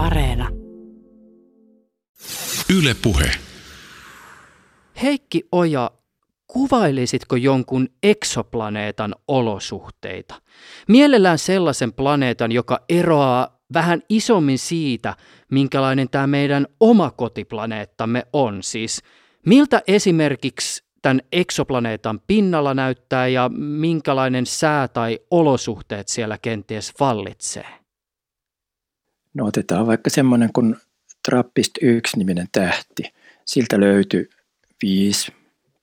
Areena. Yle Puhe. Heikki Oja, kuvailisitko jonkun eksoplaneetan olosuhteita? Mielellään sellaisen planeetan, joka eroaa vähän isommin siitä, minkälainen tämä meidän oma kotiplaneettamme on. Siis miltä esimerkiksi tämän eksoplaneetan pinnalla näyttää ja minkälainen sää tai olosuhteet siellä kenties vallitsee? No otetaan vaikka semmoinen kuin Trappist 1-niminen tähti. Siltä löytyy viisi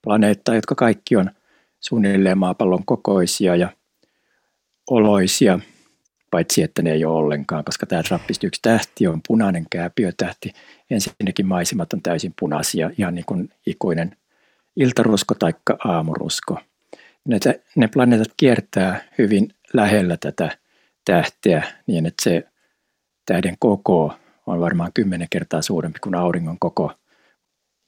planeettaa, jotka kaikki on suunnilleen maapallon kokoisia ja oloisia, paitsi että ne ei ole ollenkaan, koska tämä Trappist 1 tähti on punainen kääpiötähti. Ensinnäkin maisemat on täysin punaisia, ihan niin kuin ikuinen iltarusko tai aamurusko. Ne, ne planeetat kiertää hyvin lähellä tätä tähteä niin, että se tähden koko on varmaan kymmenen kertaa suurempi kuin auringon koko.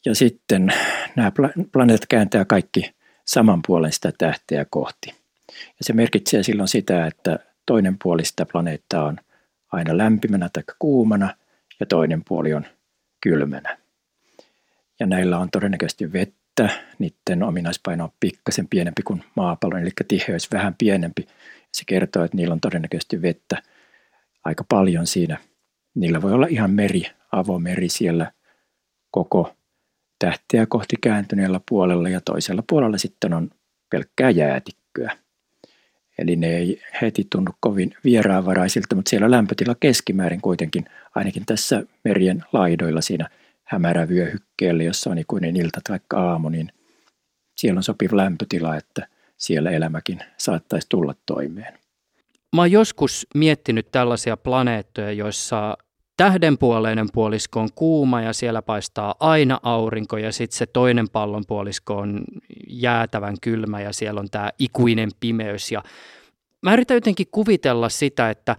Ja sitten nämä planeetat kääntää kaikki saman puolen sitä tähteä kohti. Ja se merkitsee silloin sitä, että toinen puoli sitä planeettaa on aina lämpimänä tai kuumana ja toinen puoli on kylmänä. Ja näillä on todennäköisesti vettä, niiden ominaispaino on pikkasen pienempi kuin maapallon, eli tiheys vähän pienempi. Se kertoo, että niillä on todennäköisesti vettä aika paljon siinä Niillä voi olla ihan meri, avomeri siellä koko tähteä kohti kääntyneellä puolella ja toisella puolella sitten on pelkkää jäätikköä. Eli ne ei heti tunnu kovin vieraanvaraisilta, mutta siellä lämpötila keskimäärin kuitenkin, ainakin tässä merien laidoilla siinä hämärävyöhykkeellä, jossa on ikuinen ilta tai aamu, niin siellä on sopiva lämpötila, että siellä elämäkin saattaisi tulla toimeen. Mä oon joskus miettinyt tällaisia planeettoja, joissa tähdenpuoleinen puolisko on kuuma ja siellä paistaa aina aurinko ja sitten se toinen pallonpuolisko on jäätävän kylmä ja siellä on tämä ikuinen pimeys. Ja mä yritän jotenkin kuvitella sitä, että,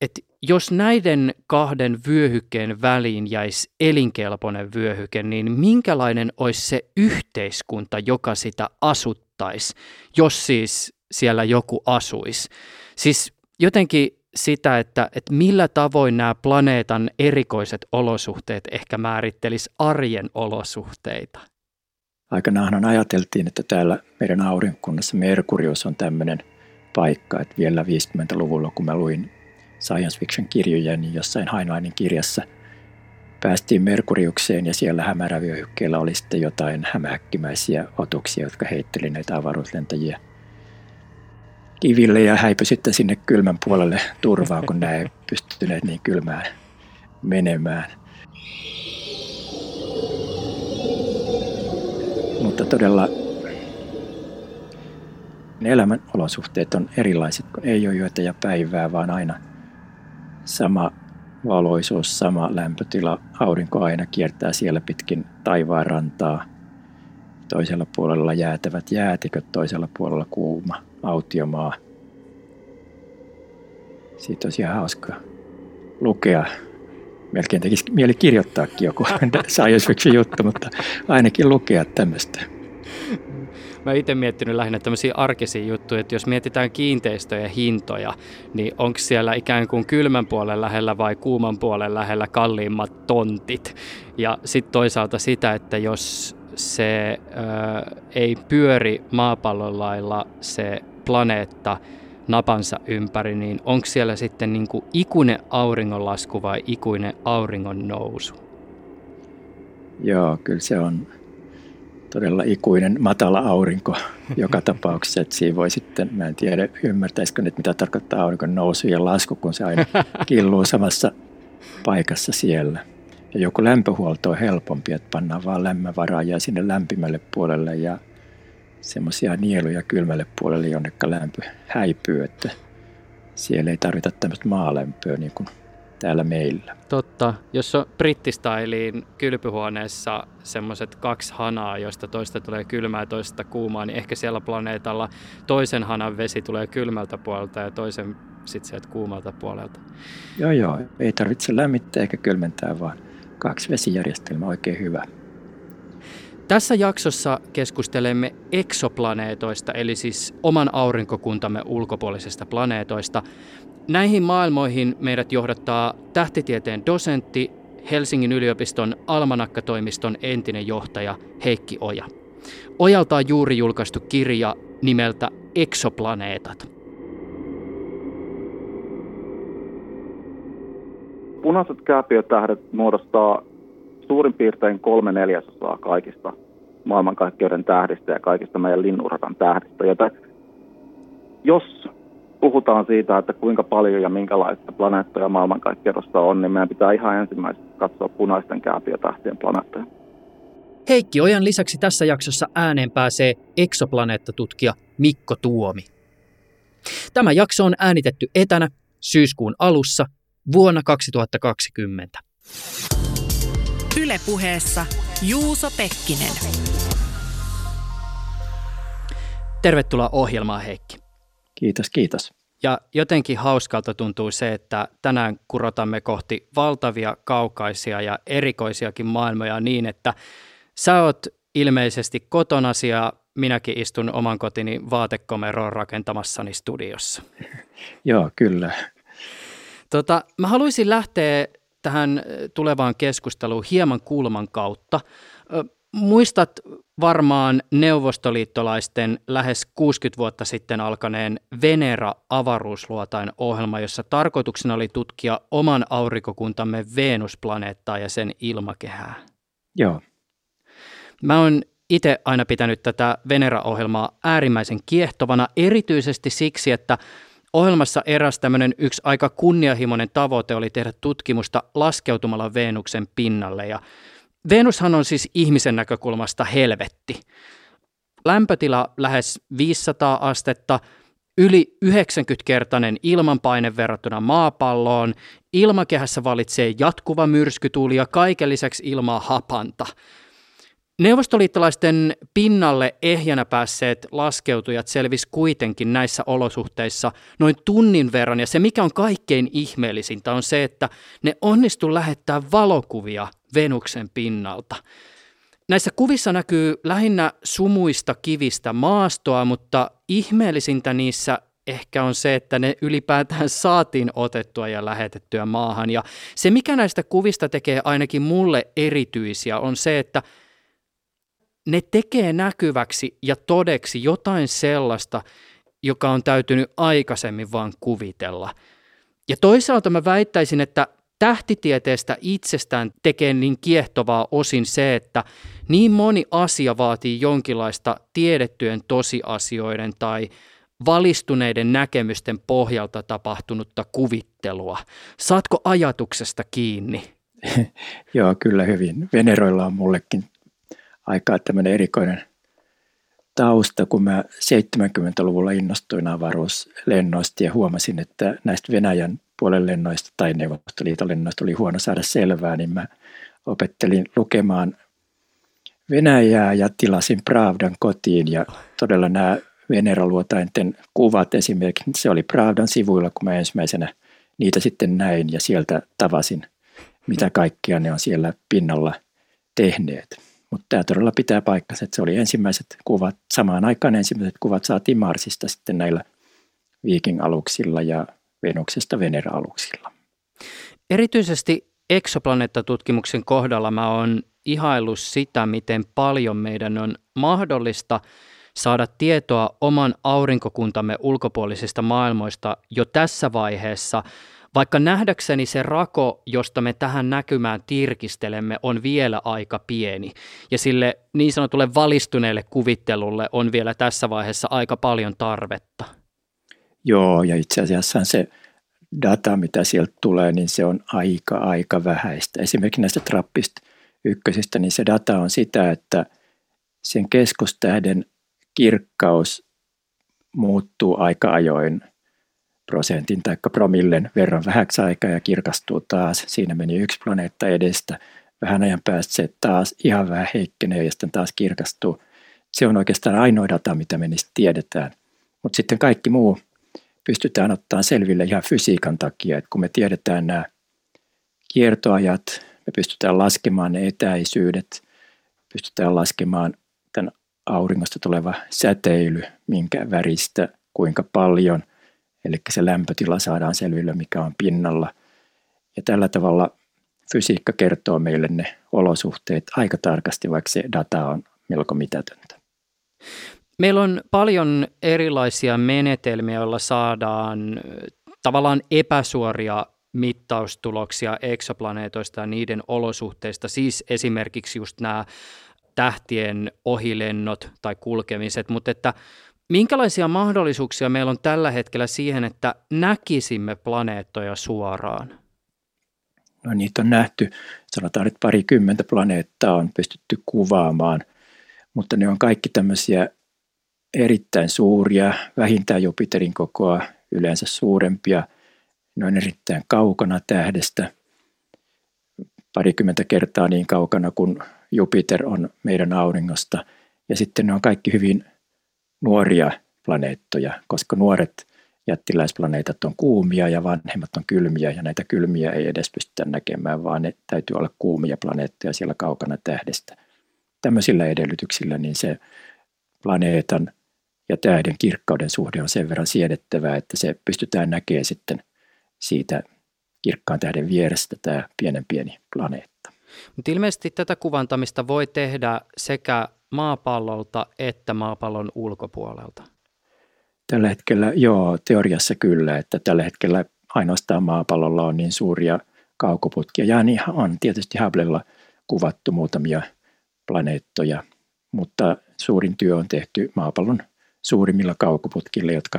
että jos näiden kahden vyöhykkeen väliin jäisi elinkelpoinen vyöhyke, niin minkälainen olisi se yhteiskunta, joka sitä asuttaisi, jos siis siellä joku asuisi? Siis jotenkin sitä, että, että millä tavoin nämä planeetan erikoiset olosuhteet ehkä määrittelis arjen olosuhteita? Aikanaan ajateltiin, että täällä meidän aurinkokunnassa Merkurius on tämmöinen paikka, että vielä 50-luvulla, kun mä luin science fiction kirjoja, niin jossain Hainainin kirjassa päästiin Merkuriukseen ja siellä hämärävyöhykkeellä oli sitten jotain hämähäkkimäisiä otuksia, jotka heitteli näitä avaruuslentäjiä – kiville ja häipy sitten sinne kylmän puolelle turvaa, kun nämä ei pystyneet niin kylmään menemään. Mutta todella ne elämän olosuhteet on erilaiset, kun ei ole yötä ja päivää, vaan aina sama valoisuus, sama lämpötila. Aurinko aina kiertää siellä pitkin taivaan rantaa. Toisella puolella jäätävät jäätiköt, toisella puolella kuuma autiomaa. Siitä olisi ihan hauska lukea. Melkein tekisi mieli kirjoittaakin joku science fiction juttu, mutta ainakin lukea tämmöistä. Mä itse miettinyt lähinnä tämmöisiä arkisia juttuja, että jos mietitään kiinteistöjä hintoja, niin onko siellä ikään kuin kylmän puolen lähellä vai kuuman puolen lähellä kalliimmat tontit? Ja sitten toisaalta sitä, että jos se ö, ei pyöri maapallon lailla se planeetta napansa ympäri, niin onko siellä sitten niin kuin ikuinen auringonlasku vai ikuinen auringon nousu? Joo, kyllä se on todella ikuinen matala aurinko joka tapauksessa. Että siinä voi sitten, mä en tiedä ymmärtäisikö nyt mitä tarkoittaa auringon nousu ja lasku, kun se aina killuu samassa paikassa siellä. Ja joku lämpöhuolto on helpompi, että pannaan vaan lämmönvaraajia sinne lämpimälle puolelle ja semmoisia nieluja kylmälle puolelle, jonne lämpö häipyy, että siellä ei tarvita tämmöistä maalämpöä niin kuin täällä meillä. Totta. Jos on brittistailiin kylpyhuoneessa semmoiset kaksi hanaa, joista toista tulee kylmää ja toista kuumaa, niin ehkä siellä planeetalla toisen hanan vesi tulee kylmältä puolelta ja toisen sitten sieltä kuumalta puolelta. Joo, joo. Ei tarvitse lämmittää eikä kylmentää, vaan kaksi vesijärjestelmää oikein hyvä. Tässä jaksossa keskustelemme eksoplaneetoista, eli siis oman aurinkokuntamme ulkopuolisesta planeetoista. Näihin maailmoihin meidät johdattaa tähtitieteen dosentti, Helsingin yliopiston Almanakkatoimiston entinen johtaja Heikki Oja. Ojalta on juuri julkaistu kirja nimeltä Eksoplaneetat. Punaiset kääpiötähdet muodostaa suurin piirtein kolme neljäsosaa kaikista maailmankaikkeuden tähdistä ja kaikista meidän linnurakan tähdistä. Joten jos puhutaan siitä, että kuinka paljon ja minkälaista planeettoja maailmankaikkeudessa on, niin meidän pitää ihan ensimmäisenä katsoa punaisten kääpiötähtien planeettoja. Heikki Ojan lisäksi tässä jaksossa ääneen pääsee eksoplaneettatutkija Mikko Tuomi. Tämä jakso on äänitetty etänä syyskuun alussa vuonna 2020. Ylepuheessa Juuso Pekkinen. Tervetuloa ohjelmaan Heikki. Kiitos, kiitos. Ja jotenkin hauskalta tuntuu se, että tänään kurotamme kohti valtavia, kaukaisia ja erikoisiakin maailmoja niin, että sä oot ilmeisesti kotonasi ja minäkin istun oman kotini vaatekomeroon rakentamassani studiossa. Joo, kyllä. Tota, mä haluaisin lähteä tähän tulevaan keskusteluun hieman kulman kautta. Muistat varmaan neuvostoliittolaisten lähes 60 vuotta sitten alkaneen Venera-avaruusluotain ohjelma, jossa tarkoituksena oli tutkia oman aurinkokuntamme Venus-planeettaa ja sen ilmakehää. Joo. Mä oon itse aina pitänyt tätä Venera-ohjelmaa äärimmäisen kiehtovana, erityisesti siksi, että ohjelmassa eräs tämmöinen yksi aika kunnianhimoinen tavoite oli tehdä tutkimusta laskeutumalla Venuksen pinnalle. Ja Venushan on siis ihmisen näkökulmasta helvetti. Lämpötila lähes 500 astetta, yli 90-kertainen ilmanpaine verrattuna maapalloon, ilmakehässä valitsee jatkuva myrskytuuli ja kaiken lisäksi ilmaa hapanta – Neuvostoliittolaisten pinnalle ehjänä päässeet laskeutujat selvis kuitenkin näissä olosuhteissa noin tunnin verran, ja se mikä on kaikkein ihmeellisintä on se, että ne onnistu lähettää valokuvia Venuksen pinnalta. Näissä kuvissa näkyy lähinnä sumuista kivistä maastoa, mutta ihmeellisintä niissä ehkä on se, että ne ylipäätään saatiin otettua ja lähetettyä maahan. Ja se, mikä näistä kuvista tekee ainakin mulle erityisiä, on se, että – ne tekee näkyväksi ja todeksi jotain sellaista, joka on täytynyt aikaisemmin vaan kuvitella. Ja toisaalta mä väittäisin, että tähtitieteestä itsestään tekee niin kiehtovaa osin se, että niin moni asia vaatii jonkinlaista tiedettyjen tosiasioiden tai valistuneiden näkemysten pohjalta tapahtunutta kuvittelua. Saatko ajatuksesta kiinni? Joo, kyllä hyvin. Veneroilla on mullekin aika tämmöinen erikoinen tausta, kun mä 70-luvulla innostuin avaruuslennoista ja huomasin, että näistä Venäjän puolen lennoista tai Neuvostoliiton lennoista oli huono saada selvää, niin mä opettelin lukemaan Venäjää ja tilasin Pravdan kotiin ja todella nämä Veneraluotainten kuvat esimerkiksi, se oli Pravdan sivuilla, kun mä ensimmäisenä niitä sitten näin ja sieltä tavasin, mitä kaikkia ne on siellä pinnalla tehneet. Mutta tämä todella pitää paikkansa, että se oli ensimmäiset kuvat, samaan aikaan ensimmäiset kuvat saatiin Marsista sitten näillä Viking-aluksilla ja Venuksesta Venera-aluksilla. Erityisesti eksoplaneettatutkimuksen kohdalla mä oon ihaillut sitä, miten paljon meidän on mahdollista saada tietoa oman aurinkokuntamme ulkopuolisista maailmoista jo tässä vaiheessa – vaikka nähdäkseni se rako, josta me tähän näkymään tirkistelemme, on vielä aika pieni ja sille niin sanotulle valistuneelle kuvittelulle on vielä tässä vaiheessa aika paljon tarvetta. Joo, ja itse asiassa se data, mitä sieltä tulee, niin se on aika, aika vähäistä. Esimerkiksi näistä trappista ykkösistä, niin se data on sitä, että sen keskustähden kirkkaus muuttuu aika ajoin – prosentin tai promillen verran vähäksi aikaa ja kirkastuu taas. Siinä meni yksi planeetta edestä. Vähän ajan päästä se taas ihan vähän heikkenee ja sitten taas kirkastuu. Se on oikeastaan ainoa data, mitä me niistä tiedetään. Mutta sitten kaikki muu pystytään ottaa selville ihan fysiikan takia, että kun me tiedetään nämä kiertoajat, me pystytään laskemaan ne etäisyydet, pystytään laskemaan tämän auringosta tuleva säteily, minkä väristä, kuinka paljon – eli se lämpötila saadaan selville, mikä on pinnalla. Ja tällä tavalla fysiikka kertoo meille ne olosuhteet aika tarkasti, vaikka se data on melko mitätöntä. Meillä on paljon erilaisia menetelmiä, joilla saadaan tavallaan epäsuoria mittaustuloksia eksoplaneetoista ja niiden olosuhteista, siis esimerkiksi just nämä tähtien ohilennot tai kulkemiset, mutta että minkälaisia mahdollisuuksia meillä on tällä hetkellä siihen, että näkisimme planeettoja suoraan? No niitä on nähty, sanotaan, että parikymmentä planeettaa on pystytty kuvaamaan, mutta ne on kaikki tämmöisiä erittäin suuria, vähintään Jupiterin kokoa, yleensä suurempia. Ne on erittäin kaukana tähdestä, parikymmentä kertaa niin kaukana kuin Jupiter on meidän auringosta. Ja sitten ne on kaikki hyvin nuoria planeettoja, koska nuoret jättiläisplaneetat on kuumia ja vanhemmat on kylmiä ja näitä kylmiä ei edes pystytä näkemään, vaan ne täytyy olla kuumia planeettoja siellä kaukana tähdestä. Tämmöisillä edellytyksillä niin se planeetan ja tähden kirkkauden suhde on sen verran siedettävää, että se pystytään näkemään sitten siitä kirkkaan tähden vierestä tämä pienen pieni planeetta. Mutta ilmeisesti tätä kuvantamista voi tehdä sekä maapallolta että maapallon ulkopuolelta. Tällä hetkellä, joo, teoriassa kyllä, että tällä hetkellä ainoastaan maapallolla on niin suuria kaukoputkia. Ja niin on tietysti Hubblella kuvattu muutamia planeettoja, mutta suurin työ on tehty maapallon suurimmilla kaukoputkilla, jotka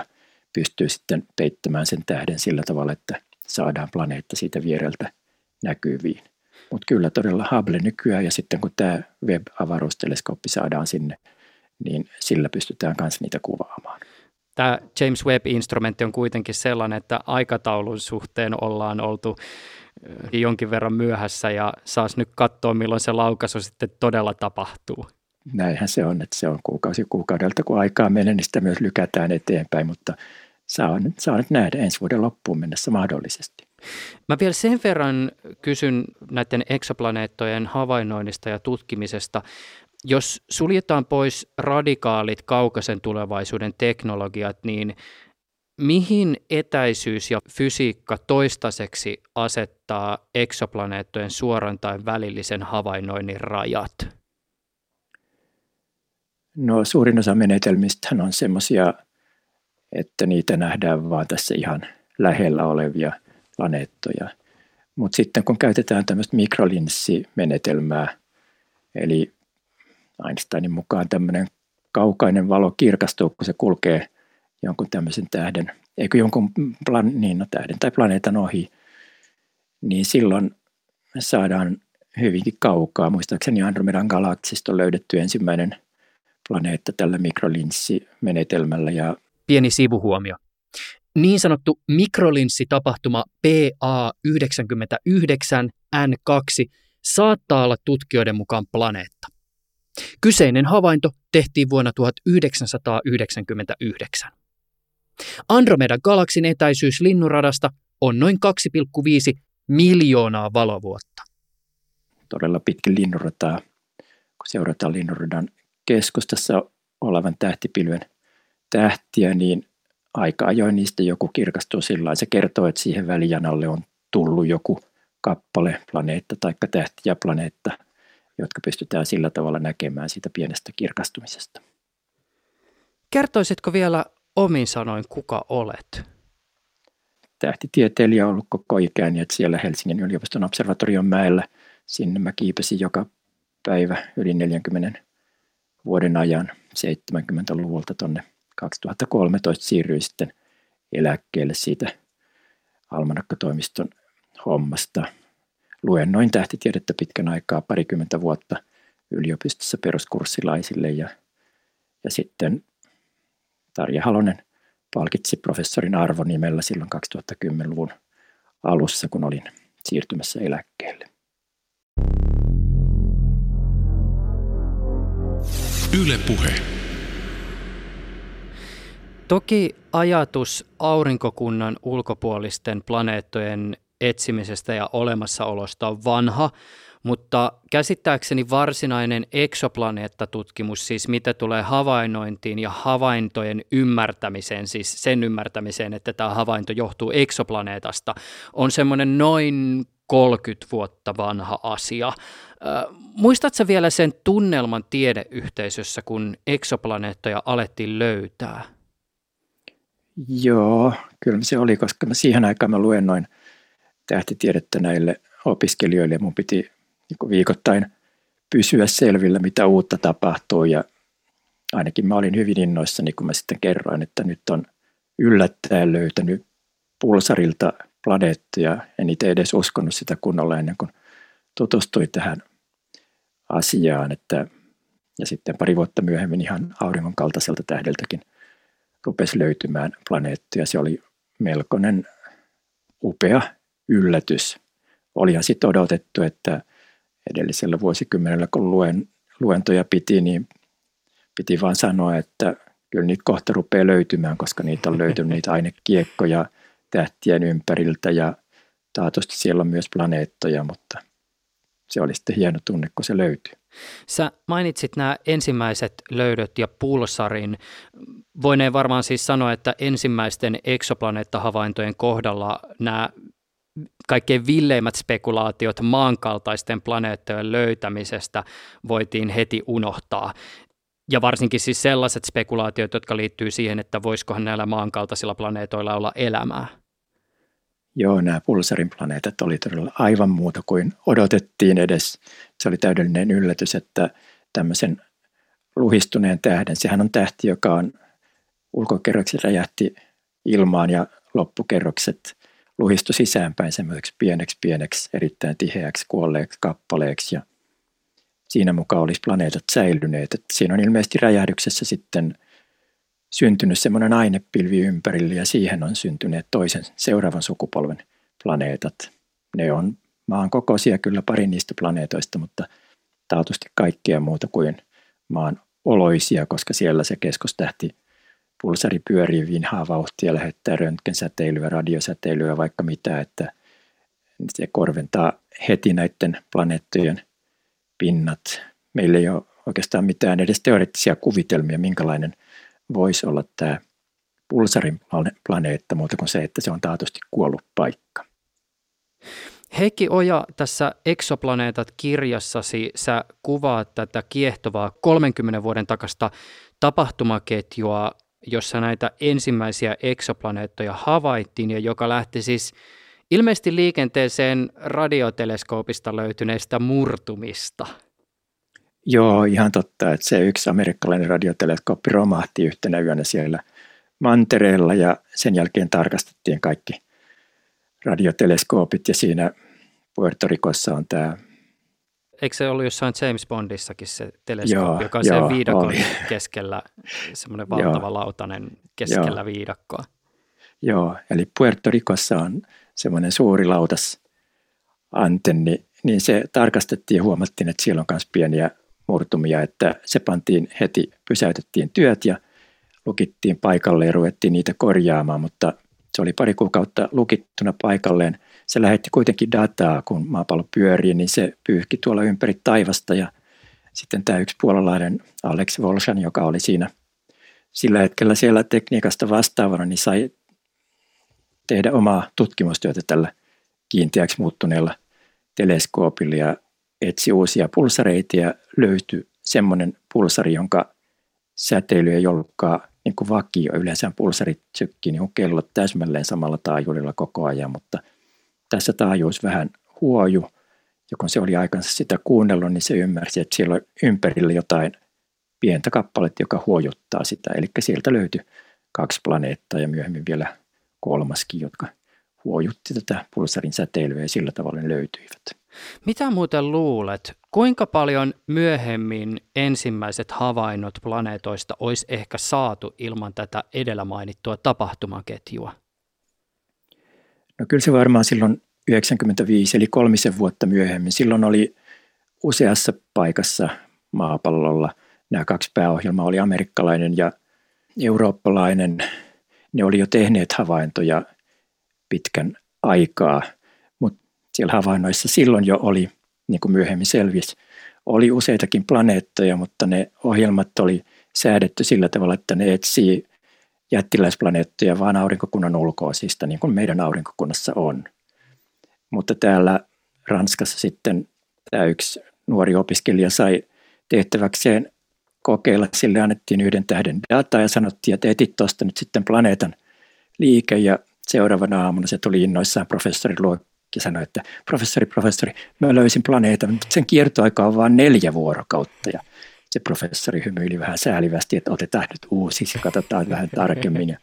pystyy sitten peittämään sen tähden sillä tavalla, että saadaan planeetta siitä viereltä näkyviin. Mutta kyllä todella Hubble nykyään ja sitten kun tämä Webb-avaruusteleskooppi saadaan sinne, niin sillä pystytään myös niitä kuvaamaan. Tämä James Webb-instrumentti on kuitenkin sellainen, että aikataulun suhteen ollaan oltu jonkin verran myöhässä ja saas nyt katsoa, milloin se laukaisu sitten todella tapahtuu. Näinhän se on, että se on kuukausi kuukaudelta, kun aikaa menee, niin sitä myös lykätään eteenpäin, mutta saa, saa nyt nähdä ensi vuoden loppuun mennessä mahdollisesti. Mä vielä sen verran kysyn näiden eksoplaneettojen havainnoinnista ja tutkimisesta. Jos suljetaan pois radikaalit kaukaisen tulevaisuuden teknologiat, niin mihin etäisyys ja fysiikka toistaiseksi asettaa eksoplaneettojen suoran tai välillisen havainnoinnin rajat? No suurin osa menetelmistä on semmoisia, että niitä nähdään vaan tässä ihan lähellä olevia planeettoja. Mutta sitten kun käytetään tämmöistä mikrolinssimenetelmää, eli Einsteinin mukaan tämmöinen kaukainen valo kirkastuu, kun se kulkee jonkun tämmöisen tähden, eikö jonkun plan, niin, no, tähden tai planeetan ohi, niin silloin saadaan hyvinkin kaukaa. Muistaakseni Andromedan galaksista on löydetty ensimmäinen planeetta tällä mikrolinssimenetelmällä. Ja Pieni sivuhuomio. Niin sanottu mikrolinssitapahtuma PA99N2 saattaa olla tutkijoiden mukaan planeetta. Kyseinen havainto tehtiin vuonna 1999. Andromedan galaksin etäisyys linnunradasta on noin 2,5 miljoonaa valovuotta. Todella pitkin linnunrataa, kun seurataan linnunradan keskustassa olevan tähtipilven tähtiä, niin aika ajoin niistä joku kirkastuu sillä Se kertoo, että siihen välijanalle on tullut joku kappale, planeetta tai tähti ja planeetta, jotka pystytään sillä tavalla näkemään siitä pienestä kirkastumisesta. Kertoisitko vielä omin sanoin, kuka olet? Tähtitieteilijä on ollut koko ikäni, että siellä Helsingin yliopiston observatorion mäellä sinne mä kiipesin joka päivä yli 40 vuoden ajan 70-luvulta tuonne 2013 siirryin sitten eläkkeelle siitä almanakkatoimiston hommasta. Luennoin tähtitiedettä pitkän aikaa, parikymmentä vuotta yliopistossa peruskurssilaisille ja, ja sitten Tarja Halonen palkitsi professorin arvonimellä silloin 2010-luvun alussa, kun olin siirtymässä eläkkeelle. Yle Puhe. Toki ajatus aurinkokunnan ulkopuolisten planeettojen etsimisestä ja olemassaolosta on vanha, mutta käsittääkseni varsinainen eksoplaneettatutkimus, siis mitä tulee havainnointiin ja havaintojen ymmärtämiseen, siis sen ymmärtämiseen, että tämä havainto johtuu eksoplaneetasta, on semmoinen noin 30 vuotta vanha asia. Muistatko vielä sen tunnelman tiedeyhteisössä, kun eksoplaneettoja alettiin löytää? Joo, kyllä se oli, koska mä siihen aikaan mä luennoin tähtitiedettä näille opiskelijoille mun piti niin viikoittain pysyä selvillä, mitä uutta tapahtuu ja ainakin mä olin hyvin innoissani, kun mä sitten kerroin, että nyt on yllättäen löytänyt pulsarilta planeettoja. En itse edes uskonut sitä kunnolla ennen kuin tutustui tähän asiaan. Että, ja sitten pari vuotta myöhemmin ihan auringon kaltaiselta tähdeltäkin rupesi löytymään planeettoja. Se oli melkoinen upea yllätys. Olihan sitten odotettu, että edellisellä vuosikymmenellä, kun luen, luentoja piti, niin piti vaan sanoa, että kyllä niitä kohta rupeaa löytymään, koska niitä on löytynyt niitä ainekiekkoja tähtien ympäriltä ja taatusti siellä on myös planeettoja, mutta se oli sitten hieno tunne, kun se löytyy. Sä mainitsit nämä ensimmäiset löydöt ja pulsarin. Voineen varmaan siis sanoa, että ensimmäisten eksoplaneettahavaintojen kohdalla nämä kaikkein villeimmät spekulaatiot maankaltaisten planeettojen löytämisestä voitiin heti unohtaa. Ja varsinkin siis sellaiset spekulaatiot, jotka liittyy siihen, että voisikohan näillä maankaltaisilla planeetoilla olla elämää. Joo, nämä pulsarin planeetat oli todella aivan muuta kuin odotettiin edes. Se oli täydellinen yllätys, että tämmöisen luhistuneen tähden, sehän on tähti, joka on ulkokerrokset räjähti ilmaan ja loppukerrokset luhistu sisäänpäin semmoiseksi pieneksi pieneksi, erittäin tiheäksi kuolleeksi kappaleeksi ja siinä mukaan olisi planeetat säilyneet. Että siinä on ilmeisesti räjähdyksessä sitten syntynyt semmoinen ainepilvi ympärille ja siihen on syntyneet toisen seuraavan sukupolven planeetat. Ne on maan kokoisia kyllä pari niistä planeetoista, mutta taatusti kaikkea muuta kuin maan oloisia, koska siellä se keskustähti pulsari pyörii vinhaa vauhtia, lähettää röntgensäteilyä, radiosäteilyä, vaikka mitä, että se korventaa heti näiden planeettojen pinnat. Meillä ei ole oikeastaan mitään edes teoreettisia kuvitelmia, minkälainen voisi olla tämä pulsarin planeetta, muuta kuin se, että se on taatusti kuollut paikka. Heikki Oja, tässä Exoplaneetat-kirjassasi sä kuvaat tätä kiehtovaa 30 vuoden takasta tapahtumaketjua jossa näitä ensimmäisiä eksoplaneettoja havaittiin ja joka lähti siis ilmeisesti liikenteeseen radioteleskoopista löytyneistä murtumista. Joo, ihan totta, että se yksi amerikkalainen radioteleskooppi romahti yhtenä yönä siellä mantereella ja sen jälkeen tarkastettiin kaikki radioteleskoopit ja siinä Puerto Ricossa on tämä Eikö se ollut jossain James Bondissakin se teleskooppi, joka on joo, sen viidakon oli. keskellä, semmoinen valtava lautanen keskellä joo. viidakkoa? Joo, eli Puerto Ricossa on semmoinen suuri lautas antenni, niin se tarkastettiin ja huomattiin, että siellä on myös pieniä murtumia, että se pantiin heti, pysäytettiin työt ja lukittiin paikalle ja ruvettiin niitä korjaamaan, mutta se oli pari kuukautta lukittuna paikalleen – se lähetti kuitenkin dataa, kun maapallo pyörii, niin se pyyhki tuolla ympäri taivasta ja sitten tämä yksi puolalainen Alex Volshan, joka oli siinä sillä hetkellä siellä tekniikasta vastaavana, niin sai tehdä omaa tutkimustyötä tällä kiinteäksi muuttuneella teleskoopilla ja etsi uusia pulsareita ja löytyi semmoinen pulsari, jonka säteily ei ollutkaan niin kuin vakio. Yleensä pulsarit sykkii niin kellot täsmälleen samalla taajuudella koko ajan, mutta – tässä taajuus vähän huoju. Ja kun se oli aikansa sitä kuunnellut, niin se ymmärsi, että siellä on ympärillä jotain pientä kappaletta, joka huojuttaa sitä. Eli sieltä löytyi kaksi planeettaa ja myöhemmin vielä kolmaskin, jotka huojutti tätä pulsarin säteilyä ja sillä tavalla ne löytyivät. Mitä muuten luulet, kuinka paljon myöhemmin ensimmäiset havainnot planeetoista olisi ehkä saatu ilman tätä edellä mainittua tapahtumaketjua? No kyllä se varmaan silloin 95 eli kolmisen vuotta myöhemmin. Silloin oli useassa paikassa maapallolla nämä kaksi pääohjelmaa, oli amerikkalainen ja eurooppalainen. Ne oli jo tehneet havaintoja pitkän aikaa, siellä havainnoissa silloin jo oli niin kuin myöhemmin selvisi, oli useitakin planeettoja, mutta ne ohjelmat oli säädetty sillä tavalla, että ne etsii jättiläisplaneettoja vaan aurinkokunnan ulkoisista, niin kuin meidän aurinkokunnassa on. Mutta täällä Ranskassa sitten tämä yksi nuori opiskelija sai tehtäväkseen kokeilla. Sille annettiin yhden tähden dataa ja sanottiin, että etit tuosta nyt sitten planeetan liike ja seuraavana aamuna se tuli innoissaan professori luo ja sanoi, että professori, professori, mä löysin planeetan, mutta sen kiertoaika on vain neljä vuorokautta. Ja se professori hymyili vähän säälivästi, että otetaan nyt uusi ja katsotaan vähän tarkemmin. Ja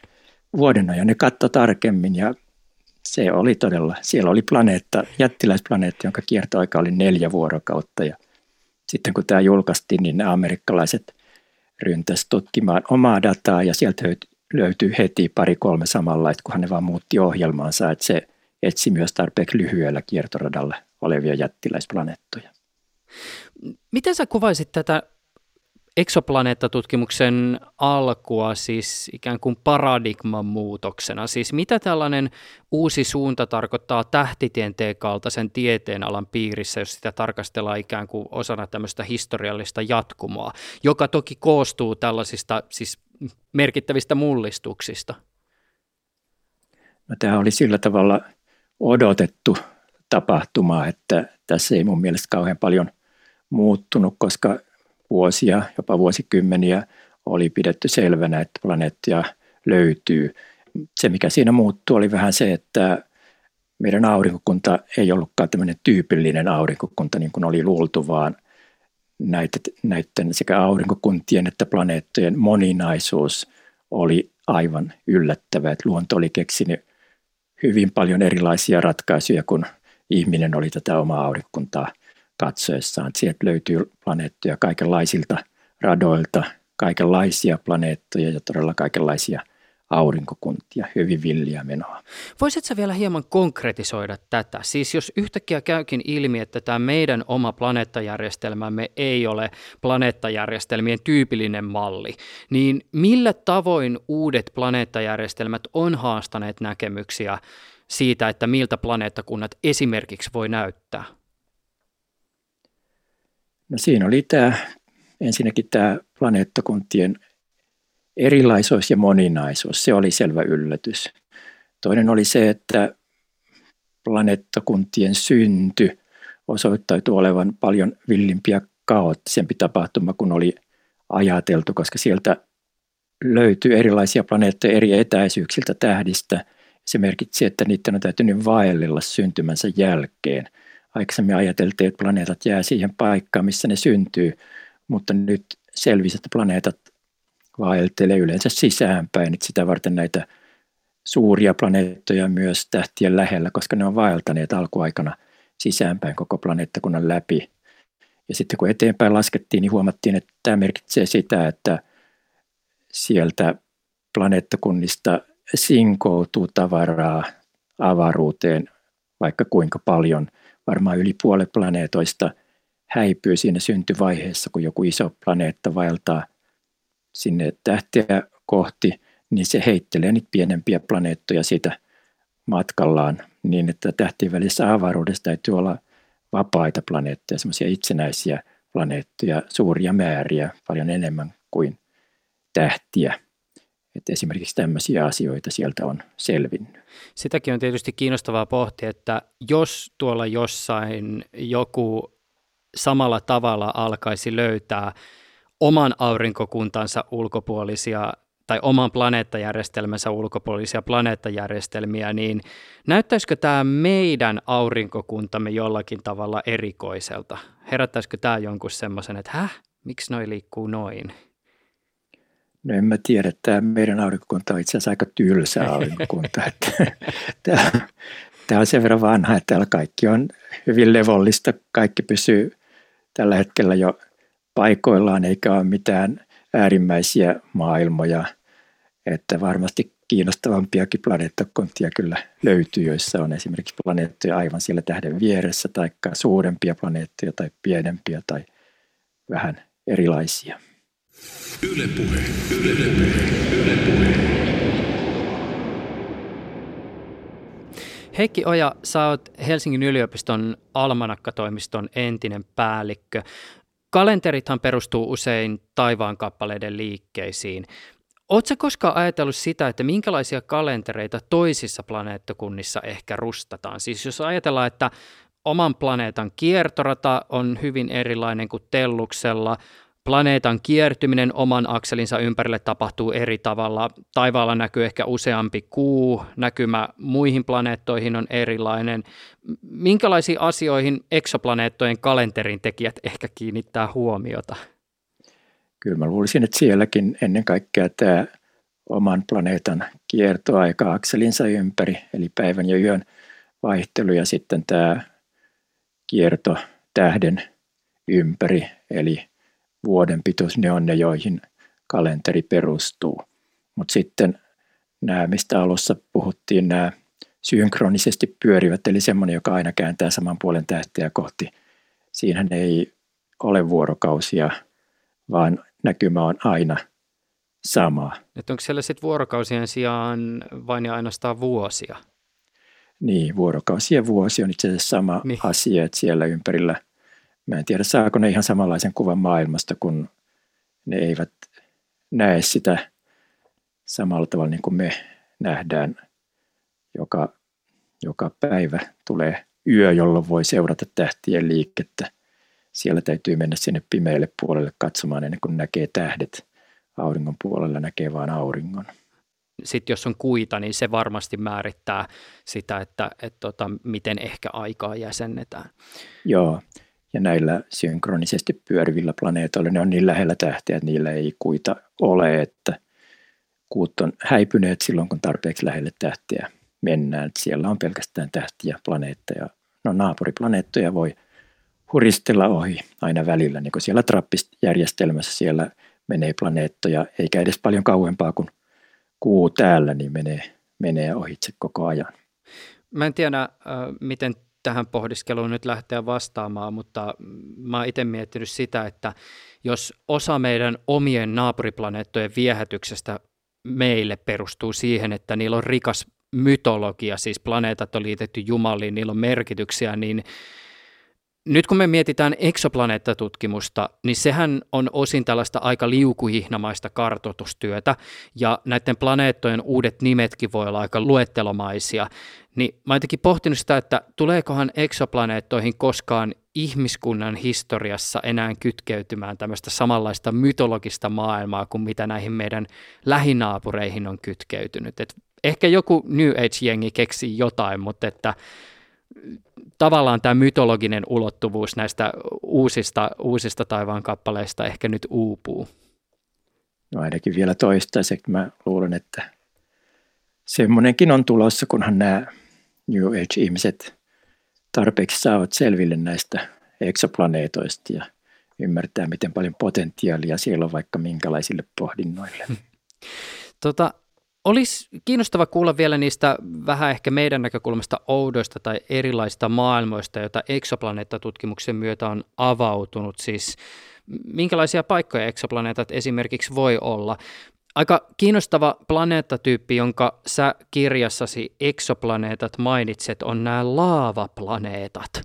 vuoden ajan ne katsoi tarkemmin ja se oli todella, siellä oli planeetta, jättiläisplaneetta, jonka kiertoaika oli neljä vuorokautta. Ja sitten kun tämä julkaistiin, niin nämä amerikkalaiset ryntäsivät tutkimaan omaa dataa ja sieltä löytyy heti pari-kolme samalla, että kunhan ne vaan muutti ohjelmaansa, että se etsi myös tarpeeksi lyhyellä kiertoradalla olevia jättiläisplaneettoja. Miten sä kuvaisit tätä eksoplaneettatutkimuksen alkua siis ikään kuin paradigman muutoksena? Siis mitä tällainen uusi suunta tarkoittaa tähtitieteen kaltaisen tieteenalan piirissä, jos sitä tarkastellaan ikään kuin osana tämmöistä historiallista jatkumoa, joka toki koostuu tällaisista siis merkittävistä mullistuksista? No, tämä oli sillä tavalla odotettu tapahtuma, että tässä ei mun mielestä kauhean paljon muuttunut, koska vuosia, jopa vuosikymmeniä oli pidetty selvänä, että planeettia löytyy. Se, mikä siinä muuttui, oli vähän se, että meidän aurinkokunta ei ollutkaan tämmöinen tyypillinen aurinkokunta, niin kuin oli luultu, vaan näiden sekä aurinkokuntien että planeettojen moninaisuus oli aivan yllättävä. Että luonto oli keksinyt hyvin paljon erilaisia ratkaisuja, kun ihminen oli tätä omaa aurinkokuntaa katsoessaan. Sieltä löytyy planeettoja kaikenlaisilta radoilta, kaikenlaisia planeettoja ja todella kaikenlaisia aurinkokuntia, hyvin villiä menoa. Voisitko vielä hieman konkretisoida tätä? Siis jos yhtäkkiä käykin ilmi, että tämä meidän oma planeettajärjestelmämme ei ole planeettajärjestelmien tyypillinen malli, niin millä tavoin uudet planeettajärjestelmät on haastaneet näkemyksiä siitä, että miltä planeettakunnat esimerkiksi voi näyttää? No siinä oli tämä, ensinnäkin tämä planeettakuntien erilaisuus ja moninaisuus, se oli selvä yllätys. Toinen oli se, että planeettakuntien synty osoittautui olevan paljon villimpi ja kaoottisempi tapahtuma kuin oli ajateltu, koska sieltä löytyy erilaisia planeettoja eri etäisyyksiltä tähdistä. Se merkitsi, että niiden on täytynyt vaellella syntymänsä jälkeen. Aikaisemmin ajateltiin, että planeetat jää siihen paikkaan, missä ne syntyy, mutta nyt selvisi, että planeetat vaeltelee yleensä sisäänpäin. Että sitä varten näitä suuria planeettoja myös tähtien lähellä, koska ne on vaeltaneet alkuaikana sisäänpäin koko planeettakunnan läpi. Ja sitten kun eteenpäin laskettiin, niin huomattiin, että tämä merkitsee sitä, että sieltä planeettakunnista sinkoutuu tavaraa avaruuteen vaikka kuinka paljon. Varmaan yli puolet planeetoista häipyy siinä syntyvaiheessa, kun joku iso planeetta vaeltaa sinne tähteä kohti, niin se heittelee niitä pienempiä planeettoja siitä matkallaan niin, että tähtien välissä avaruudessa täytyy olla vapaita planeettoja, semmoisia itsenäisiä planeettoja, suuria määriä, paljon enemmän kuin tähtiä. Että esimerkiksi tämmöisiä asioita sieltä on selvinnyt. Sitäkin on tietysti kiinnostavaa pohtia, että jos tuolla jossain joku samalla tavalla alkaisi löytää oman aurinkokuntansa ulkopuolisia tai oman planeettajärjestelmänsä ulkopuolisia planeettajärjestelmiä, niin näyttäisikö tämä meidän aurinkokuntamme jollakin tavalla erikoiselta? Herättäisikö tämä jonkun semmoisen, että häh, miksi noi liikkuu noin? No en mä tiedä, tämä meidän aurinkokunta on itse asiassa aika tylsä aurinkokunta. tämä, tämä on sen verran vanha, että täällä kaikki on hyvin levollista, kaikki pysyy tällä hetkellä jo paikoillaan eikä ole mitään äärimmäisiä maailmoja, että varmasti kiinnostavampiakin planeettakuntia kyllä löytyy, joissa on esimerkiksi planeettoja aivan siellä tähden vieressä, tai suurempia planeettoja tai pienempiä tai vähän erilaisia. Yle puhe, yle puhe, yle puhe. Heikki Oja, sä oot Helsingin yliopiston almanakkatoimiston entinen päällikkö. Kalenterithan perustuu usein taivaan kappaleiden liikkeisiin. Oletko koskaan ajatellut sitä, että minkälaisia kalentereita toisissa planeettakunnissa ehkä rustataan? Siis jos ajatellaan, että oman planeetan kiertorata on hyvin erilainen kuin Telluksella, planeetan kiertyminen oman akselinsa ympärille tapahtuu eri tavalla. Taivaalla näkyy ehkä useampi kuu, näkymä muihin planeettoihin on erilainen. Minkälaisiin asioihin eksoplaneettojen kalenterin tekijät ehkä kiinnittää huomiota? Kyllä mä luulisin, että sielläkin ennen kaikkea tämä oman planeetan kiertoaika akselinsa ympäri, eli päivän ja yön vaihtelu ja sitten tämä kierto tähden ympäri, eli vuoden pituus, ne on ne, joihin kalenteri perustuu. Mutta sitten nämä, mistä alussa puhuttiin, nämä synkronisesti pyörivät, eli semmoinen, joka aina kääntää saman puolen tähteä kohti. Siinähän ei ole vuorokausia, vaan näkymä on aina sama. Että onko siellä sitten vuorokausien sijaan vain ja ainoastaan vuosia? Niin, vuorokausien vuosi on itse asiassa sama niin. asia, että siellä ympärillä – Mä en tiedä, saako ne ihan samanlaisen kuvan maailmasta, kun ne eivät näe sitä samalla tavalla niin kuin me nähdään. Joka, joka päivä tulee yö, jolloin voi seurata tähtien liikettä. Siellä täytyy mennä sinne pimeälle puolelle katsomaan ennen kuin näkee tähdet. Auringon puolella näkee vain auringon. Sitten jos on kuita, niin se varmasti määrittää sitä, että, että, että tota, miten ehkä aikaa jäsennetään. Joo, ja näillä synkronisesti pyörivillä planeetoilla, ne on niin lähellä tähteä, että niillä ei kuita ole, että kuut on häipyneet silloin, kun tarpeeksi lähelle tähteä mennään. Että siellä on pelkästään tähtiä, planeetteja. No naapuriplaneettoja voi huristella ohi aina välillä, niin kuin siellä Trappist-järjestelmässä siellä menee planeettoja, eikä edes paljon kauempaa kuin kuu täällä, niin menee, menee ohitse koko ajan. Mä en tiedä, miten tähän pohdiskeluun nyt lähteä vastaamaan, mutta mä oon itse miettinyt sitä, että jos osa meidän omien naapuriplaneettojen viehätyksestä meille perustuu siihen, että niillä on rikas mytologia, siis planeetat on liitetty jumaliin, niillä on merkityksiä, niin nyt kun me mietitään eksoplaneettatutkimusta, niin sehän on osin tällaista aika liukuhihnamaista kartoitustyötä, ja näiden planeettojen uudet nimetkin voi olla aika luettelomaisia. Niin mä jotenkin pohtinut sitä, että tuleekohan eksoplaneettoihin koskaan ihmiskunnan historiassa enää kytkeytymään tämmöistä samanlaista mytologista maailmaa kuin mitä näihin meidän lähinaapureihin on kytkeytynyt. Et ehkä joku New Age-jengi keksii jotain, mutta että tavallaan tämä mytologinen ulottuvuus näistä uusista, uusista taivaan kappaleista ehkä nyt uupuu. No ainakin vielä toistaiseksi mä luulen, että semmoinenkin on tulossa, kunhan nämä New Age-ihmiset tarpeeksi saavat selville näistä eksoplaneetoista ja ymmärtää, miten paljon potentiaalia siellä on vaikka minkälaisille pohdinnoille. Tota, olisi kiinnostava kuulla vielä niistä vähän ehkä meidän näkökulmasta oudoista tai erilaisista maailmoista, joita eksoplaneettatutkimuksen myötä on avautunut. Siis minkälaisia paikkoja eksoplaneetat esimerkiksi voi olla. Aika kiinnostava planeettatyyppi, jonka sä kirjassasi Exoplaneetat mainitset, on nämä laavaplaneetat.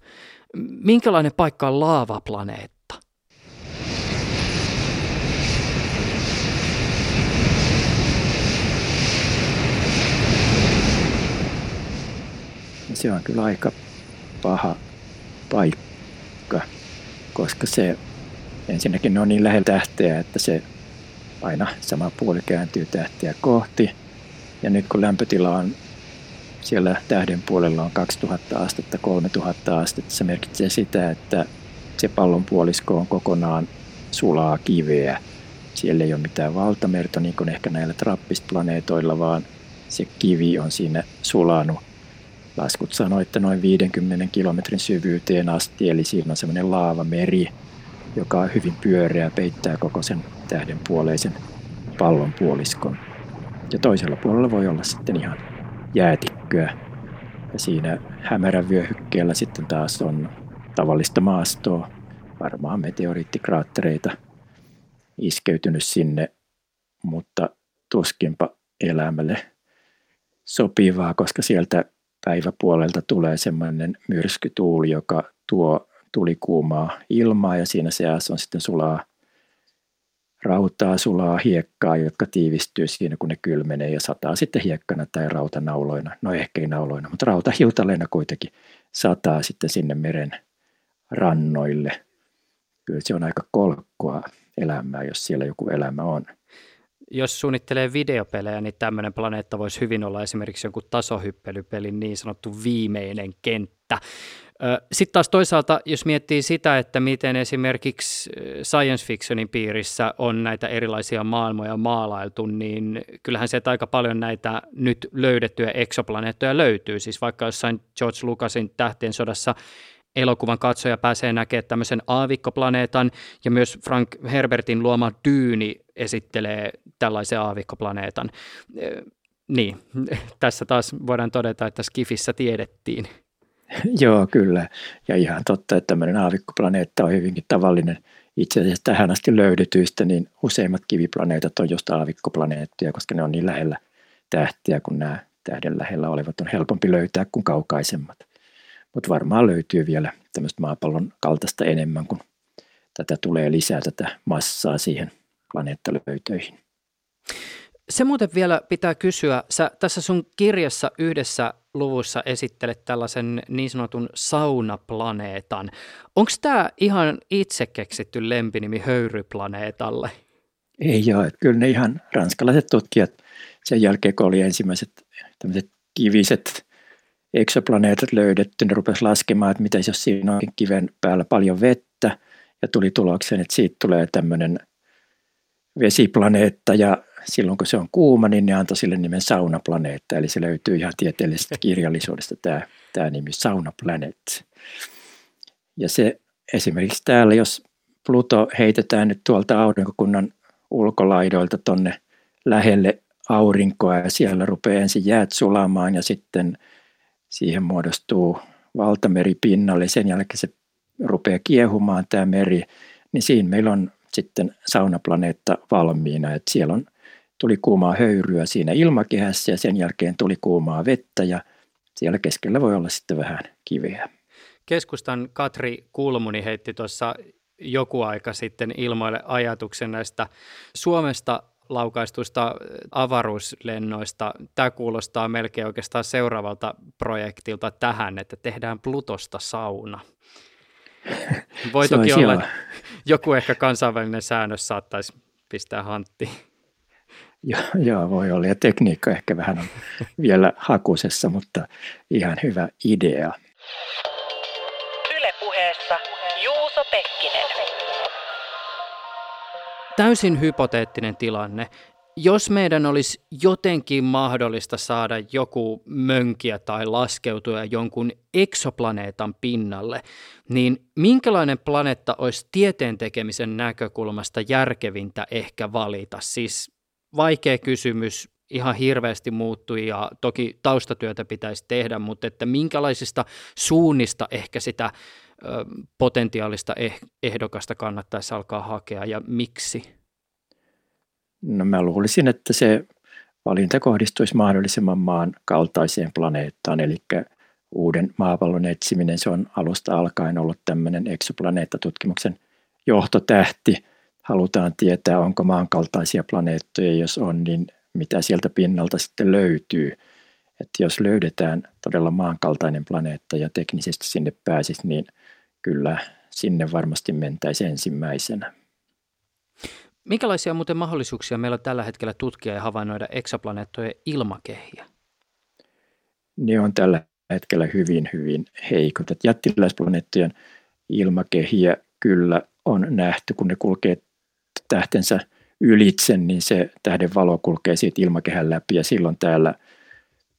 Minkälainen paikka on laavaplaneetta? Se on kyllä aika paha paikka, koska se ensinnäkin ne on niin lähellä tähteä, että se aina sama puoli kääntyy tähtiä kohti. Ja nyt kun lämpötila on siellä tähden puolella on 2000 astetta, 3000 astetta, se merkitsee sitä, että se pallonpuolisko on kokonaan sulaa kiveä. Siellä ei ole mitään valtamerta, niin kuin ehkä näillä trappisplaneetoilla, vaan se kivi on siinä sulanut. Laskut sanoi, että noin 50 kilometrin syvyyteen asti, eli siinä on semmoinen laavameri, joka on hyvin pyöreä, peittää koko sen tähdenpuoleisen pallon puoliskon. Ja toisella puolella voi olla sitten ihan jäätikköä. Ja siinä hämärän vyöhykkeellä sitten taas on tavallista maastoa, varmaan meteoriittikraattereita iskeytynyt sinne, mutta tuskinpa elämälle sopivaa, koska sieltä päiväpuolelta tulee semmoinen myrskytuuli, joka tuo tuli kuumaa ilmaa ja siinä seassa on sitten sulaa rautaa, sulaa hiekkaa, jotka tiivistyy siinä, kun ne kylmenee ja sataa sitten hiekkana tai rautanauloina. No ehkä ei nauloina, mutta rautahiutaleina kuitenkin sataa sitten sinne meren rannoille. Kyllä se on aika kolkkoa elämää, jos siellä joku elämä on. Jos suunnittelee videopelejä, niin tämmöinen planeetta voisi hyvin olla esimerkiksi joku tasohyppelypelin niin sanottu viimeinen kenttä. Sitten taas toisaalta, jos miettii sitä, että miten esimerkiksi science fictionin piirissä on näitä erilaisia maailmoja maalailtu, niin kyllähän sieltä aika paljon näitä nyt löydettyjä eksoplaneettoja löytyy. Siis vaikka jossain George Lucasin tähtien sodassa elokuvan katsoja pääsee näkemään tämmöisen aavikkoplaneetan, ja myös Frank Herbertin luoma Dyyni esittelee tällaisen aavikkoplaneetan. Niin, tässä taas voidaan todeta, että Skifissä tiedettiin. Joo, kyllä. Ja ihan totta, että tämmöinen aavikkoplaneetta on hyvinkin tavallinen. Itse asiassa tähän asti löydetyistä, niin useimmat kiviplaneetat on just aavikkoplaneettoja, koska ne on niin lähellä tähtiä, kun nämä tähden lähellä olevat on helpompi löytää kuin kaukaisemmat. Mutta varmaan löytyy vielä tämmöistä maapallon kaltaista enemmän, kun tätä tulee lisää tätä massaa siihen planeettalöytöihin. Se muuten vielä pitää kysyä. Sä tässä sun kirjassa yhdessä luvussa esittelet tällaisen niin sanotun saunaplaneetan. Onko tämä ihan itse keksitty lempinimi höyryplaneetalle? Ei ole. Kyllä ne ihan ranskalaiset tutkijat sen jälkeen, kun oli ensimmäiset tämmöiset kiviset eksoplaneetat löydetty, ne rupesi laskemaan, että mitä jos siinä on kiven päällä paljon vettä, ja tuli tulokseen, että siitä tulee tämmöinen vesiplaneetta, ja silloin kun se on kuuma, niin ne antoi sille nimen saunaplaneetta, eli se löytyy ihan tieteellisestä kirjallisuudesta tämä, tämä nimi Saunaplanet. Ja se esimerkiksi täällä, jos Pluto heitetään nyt tuolta aurinkokunnan ulkolaidoilta tonne lähelle aurinkoa ja siellä rupeaa ensin jäät sulamaan ja sitten siihen muodostuu valtameri pinnalle, sen jälkeen se rupeaa kiehumaan tämä meri, niin siinä meillä on sitten saunaplaneetta valmiina, että siellä on tuli kuumaa höyryä siinä ilmakehässä ja sen jälkeen tuli kuumaa vettä ja siellä keskellä voi olla sitten vähän kiveä. Keskustan Katri Kulmuni heitti tuossa joku aika sitten ilmoille ajatuksen näistä Suomesta laukaistuista avaruuslennoista. Tämä kuulostaa melkein oikeastaan seuraavalta projektilta tähän, että tehdään Plutosta sauna. Voi toki olla, että joku ehkä kansainvälinen säännös saattaisi pistää hanttiin. Joo, joo, voi olla. Ja tekniikka ehkä vähän on vielä hakusessa, mutta ihan hyvä idea. Ylepuheessa Juuso Pekkinen. Täysin hypoteettinen tilanne. Jos meidän olisi jotenkin mahdollista saada joku mönkiä tai laskeutua jonkun eksoplaneetan pinnalle, niin minkälainen planeetta olisi tieteen tekemisen näkökulmasta järkevintä ehkä valita? Siis vaikea kysymys, ihan hirveästi muuttui ja toki taustatyötä pitäisi tehdä, mutta että minkälaisista suunnista ehkä sitä ö, potentiaalista eh, ehdokasta kannattaisi alkaa hakea ja miksi? No mä luulisin, että se valinta kohdistuisi mahdollisimman maan kaltaiseen planeettaan, eli uuden maapallon etsiminen, se on alusta alkaen ollut tämmöinen eksoplaneettatutkimuksen johtotähti – halutaan tietää, onko maankaltaisia planeettoja, jos on, niin mitä sieltä pinnalta sitten löytyy. Että jos löydetään todella maankaltainen planeetta ja teknisesti sinne pääsisi, niin kyllä sinne varmasti mentäisi ensimmäisenä. Minkälaisia muuten mahdollisuuksia meillä on tällä hetkellä tutkia ja havainnoida eksoplaneettojen ilmakehiä? Ne on tällä hetkellä hyvin, hyvin heikot. Jättiläisplaneettojen ilmakehiä kyllä on nähty, kun ne kulkee tähtensä ylitse, niin se tähden valo kulkee siitä ilmakehän läpi ja silloin täällä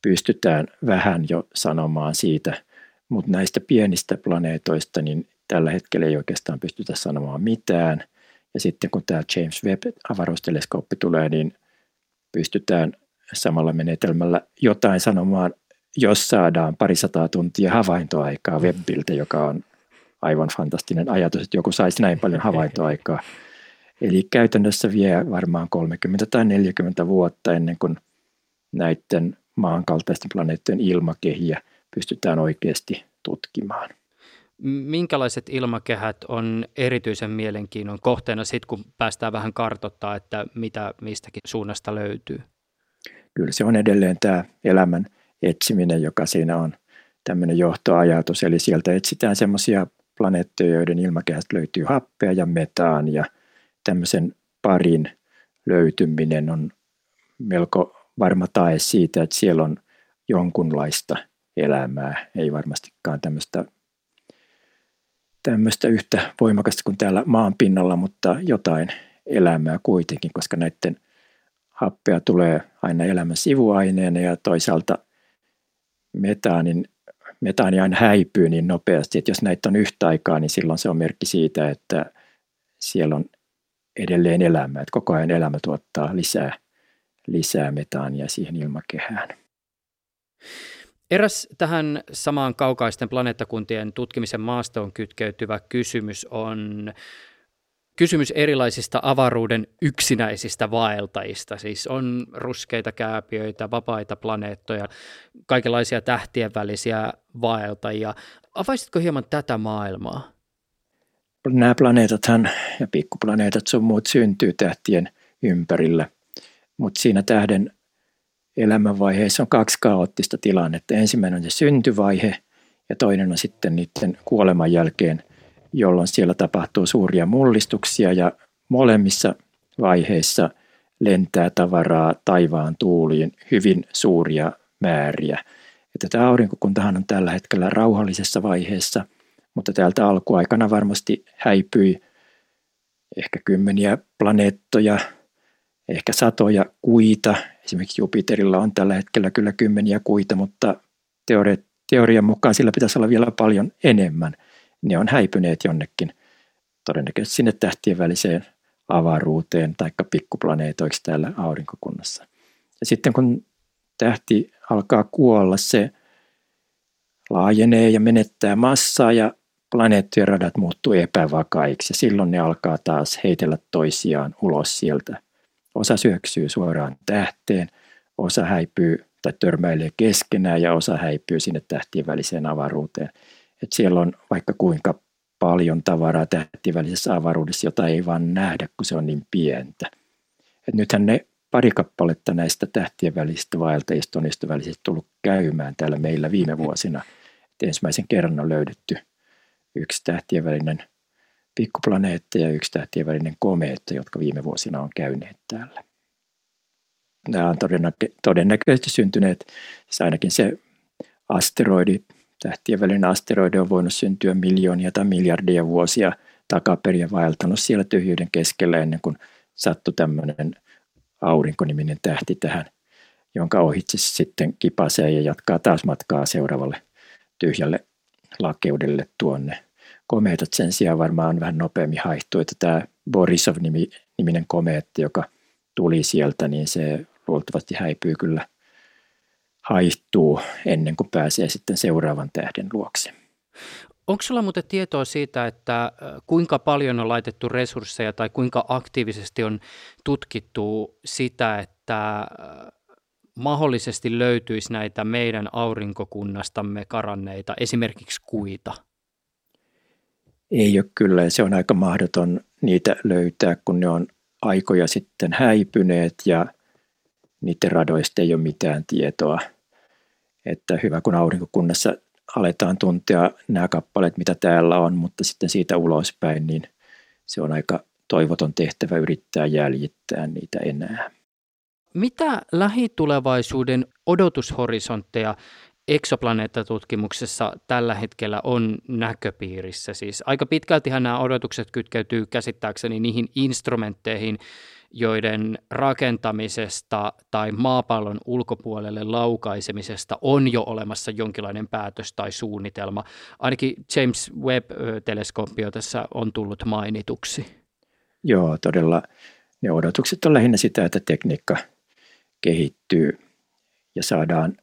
pystytään vähän jo sanomaan siitä, mutta näistä pienistä planeetoista niin tällä hetkellä ei oikeastaan pystytä sanomaan mitään. Ja sitten kun tämä James Webb-avaruusteleskooppi tulee, niin pystytään samalla menetelmällä jotain sanomaan, jos saadaan parisataa tuntia havaintoaikaa Webbiltä, joka on aivan fantastinen ajatus, että joku saisi näin paljon havaintoaikaa. Eli käytännössä vie varmaan 30 tai 40 vuotta ennen kuin näiden maankaltaisten planeettojen ilmakehiä pystytään oikeasti tutkimaan. Minkälaiset ilmakehät on erityisen mielenkiinnon kohteena sitten, kun päästään vähän kartottaa, että mitä mistäkin suunnasta löytyy? Kyllä se on edelleen tämä elämän etsiminen, joka siinä on tämmöinen johtoajatus. Eli sieltä etsitään semmoisia planeettoja, joiden ilmakehästä löytyy happea ja metaan ja tämmöisen parin löytyminen on melko varma tae siitä, että siellä on jonkunlaista elämää, ei varmastikaan tämmöistä, tämmöistä yhtä voimakasta kuin täällä maan pinnalla, mutta jotain elämää kuitenkin, koska näiden happea tulee aina elämän sivuaineena ja toisaalta metaanin, metaani aina häipyy niin nopeasti, että jos näitä on yhtä aikaa, niin silloin se on merkki siitä, että siellä on edelleen elämää, että koko ajan elämä tuottaa lisää, lisää metaania siihen ilmakehään. Eräs tähän samaan kaukaisten planeettakuntien tutkimisen maastoon kytkeytyvä kysymys on kysymys erilaisista avaruuden yksinäisistä vaeltajista. Siis on ruskeita kääpiöitä, vapaita planeettoja, kaikenlaisia tähtien välisiä vaeltajia. Avaisitko hieman tätä maailmaa? Nämä planeetathan ja pikkuplaneetat sun muut syntyy tähtien ympärillä, mutta siinä tähden elämänvaiheessa on kaksi kaoottista tilannetta. Ensimmäinen on se syntyvaihe ja toinen on sitten niiden kuoleman jälkeen, jolloin siellä tapahtuu suuria mullistuksia ja molemmissa vaiheissa lentää tavaraa taivaan tuuliin hyvin suuria määriä. Että tämä aurinkokuntahan on tällä hetkellä rauhallisessa vaiheessa, mutta täältä alkuaikana varmasti häipyi ehkä kymmeniä planeettoja, ehkä satoja kuita. Esimerkiksi Jupiterilla on tällä hetkellä kyllä kymmeniä kuita, mutta teori- teorian mukaan sillä pitäisi olla vielä paljon enemmän. Ne on häipyneet jonnekin todennäköisesti sinne tähtien väliseen avaruuteen tai pikkuplaneetoiksi täällä aurinkokunnassa. Ja sitten kun tähti alkaa kuolla, se laajenee ja menettää massaa ja planeettojen radat muuttuu epävakaiksi ja silloin ne alkaa taas heitellä toisiaan ulos sieltä Osa syöksyy suoraan tähteen, osa häipyy tai törmäilee keskenään ja osa häipyy sinne tähtien väliseen avaruuteen. Et siellä on vaikka kuinka paljon tavaraa tähtien välisessä avaruudessa, jota ei vaan nähdä, kun se on niin pientä. Et nythän ne pari kappaletta näistä tähtien välisistä vaeltajista on ystävällisesti tullut käymään täällä meillä viime vuosina. Et ensimmäisen kerran on löydetty yksi tähtien välinen pikkuplaneetta ja yksi tähtien välinen komeetta, jotka viime vuosina on käyneet täällä. Nämä on todennäkö- todennäköisesti syntyneet, siis ainakin se asteroidi, tähtien välinen asteroidi on voinut syntyä miljoonia tai miljardia vuosia takaperin ja vaeltanut siellä tyhjyyden keskellä ennen kuin sattui tämmöinen aurinkoniminen tähti tähän, jonka ohitse sitten kipasee ja jatkaa taas matkaa seuraavalle tyhjälle lakeudelle tuonne komeetat sen sijaan varmaan vähän nopeammin haihtuu, että tämä Borisov-niminen komeetti, joka tuli sieltä, niin se luultavasti häipyy kyllä haihtuu ennen kuin pääsee sitten seuraavan tähden luokse. Onko sulla muuten tietoa siitä, että äh, kuinka paljon on laitettu resursseja tai kuinka aktiivisesti on tutkittu sitä, että äh, mahdollisesti löytyisi näitä meidän aurinkokunnastamme karanneita, esimerkiksi kuita? Ei ole kyllä se on aika mahdoton niitä löytää, kun ne on aikoja sitten häipyneet ja niiden radoista ei ole mitään tietoa. Että hyvä, kun aurinkokunnassa aletaan tuntea nämä kappaleet, mitä täällä on, mutta sitten siitä ulospäin, niin se on aika toivoton tehtävä yrittää jäljittää niitä enää. Mitä lähitulevaisuuden odotushorisontteja eksoplaneettatutkimuksessa tällä hetkellä on näköpiirissä. Siis aika pitkältihän nämä odotukset kytkeytyy käsittääkseni niihin instrumentteihin, joiden rakentamisesta tai maapallon ulkopuolelle laukaisemisesta on jo olemassa jonkinlainen päätös tai suunnitelma. Ainakin James Webb-teleskooppio tässä on tullut mainituksi. Joo, todella ne odotukset on lähinnä sitä, että tekniikka kehittyy ja saadaan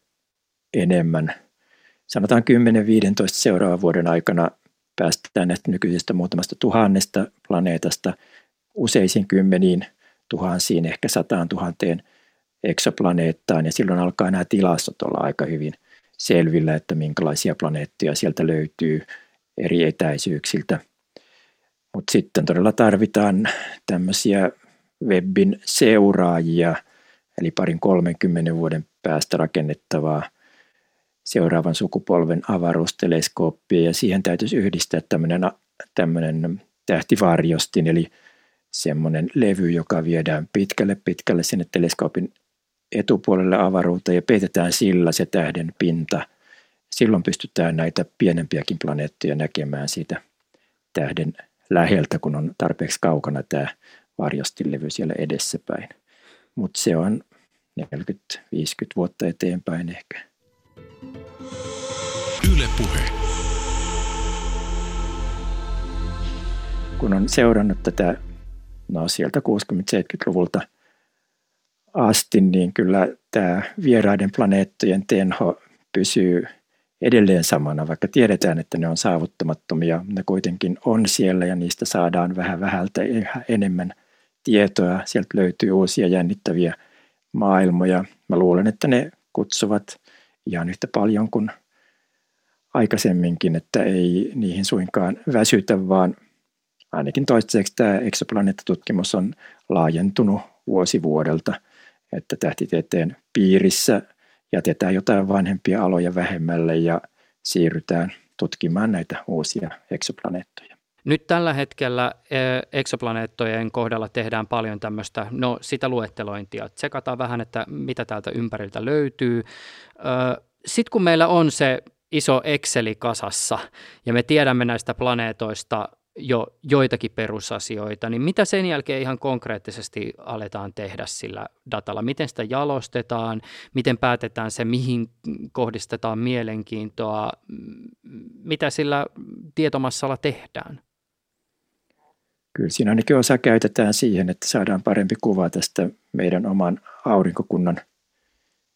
enemmän. Sanotaan 10-15 seuraavan vuoden aikana päästään näistä nykyisestä muutamasta tuhannesta planeetasta useisiin kymmeniin tuhansiin, ehkä sataan tuhanteen eksoplaneettaan, ja silloin alkaa nämä tilastot olla aika hyvin selvillä, että minkälaisia planeettoja sieltä löytyy eri etäisyyksiltä. Mutta sitten todella tarvitaan tämmöisiä webbin seuraajia, eli parin 30 vuoden päästä rakennettavaa seuraavan sukupolven avaruusteleskooppia, ja siihen täytyisi yhdistää tämmöinen, tämmöinen tähtivarjostin, eli semmoinen levy, joka viedään pitkälle pitkälle sinne teleskoopin etupuolelle avaruuteen ja peitetään sillä se tähden pinta. Silloin pystytään näitä pienempiäkin planeettoja näkemään siitä tähden läheltä, kun on tarpeeksi kaukana tämä varjostilevy siellä edessäpäin. Mutta se on 40-50 vuotta eteenpäin ehkä. Yle puhe. Kun on seurannut tätä no sieltä 60-70-luvulta asti, niin kyllä tämä vieraiden planeettojen tenho pysyy edelleen samana, vaikka tiedetään, että ne on saavuttamattomia. Ne kuitenkin on siellä ja niistä saadaan vähän vähältä enemmän tietoa. Sieltä löytyy uusia jännittäviä maailmoja. Mä luulen, että ne kutsuvat ihan yhtä paljon kuin aikaisemminkin, että ei niihin suinkaan väsytä, vaan ainakin toistaiseksi tämä eksoplaneettatutkimus on laajentunut vuosi vuodelta, että tähtitieteen piirissä jätetään jotain vanhempia aloja vähemmälle ja siirrytään tutkimaan näitä uusia eksoplaneettoja. Nyt tällä hetkellä eksoplaneettojen kohdalla tehdään paljon tämmöistä, no sitä luettelointia. Tsekataan vähän, että mitä täältä ympäriltä löytyy. Sitten kun meillä on se iso Exceli kasassa ja me tiedämme näistä planeetoista jo joitakin perusasioita, niin mitä sen jälkeen ihan konkreettisesti aletaan tehdä sillä datalla? Miten sitä jalostetaan? Miten päätetään se, mihin kohdistetaan mielenkiintoa? Mitä sillä tietomassalla tehdään? Kyllä siinä ainakin osa käytetään siihen, että saadaan parempi kuva tästä meidän oman aurinkokunnan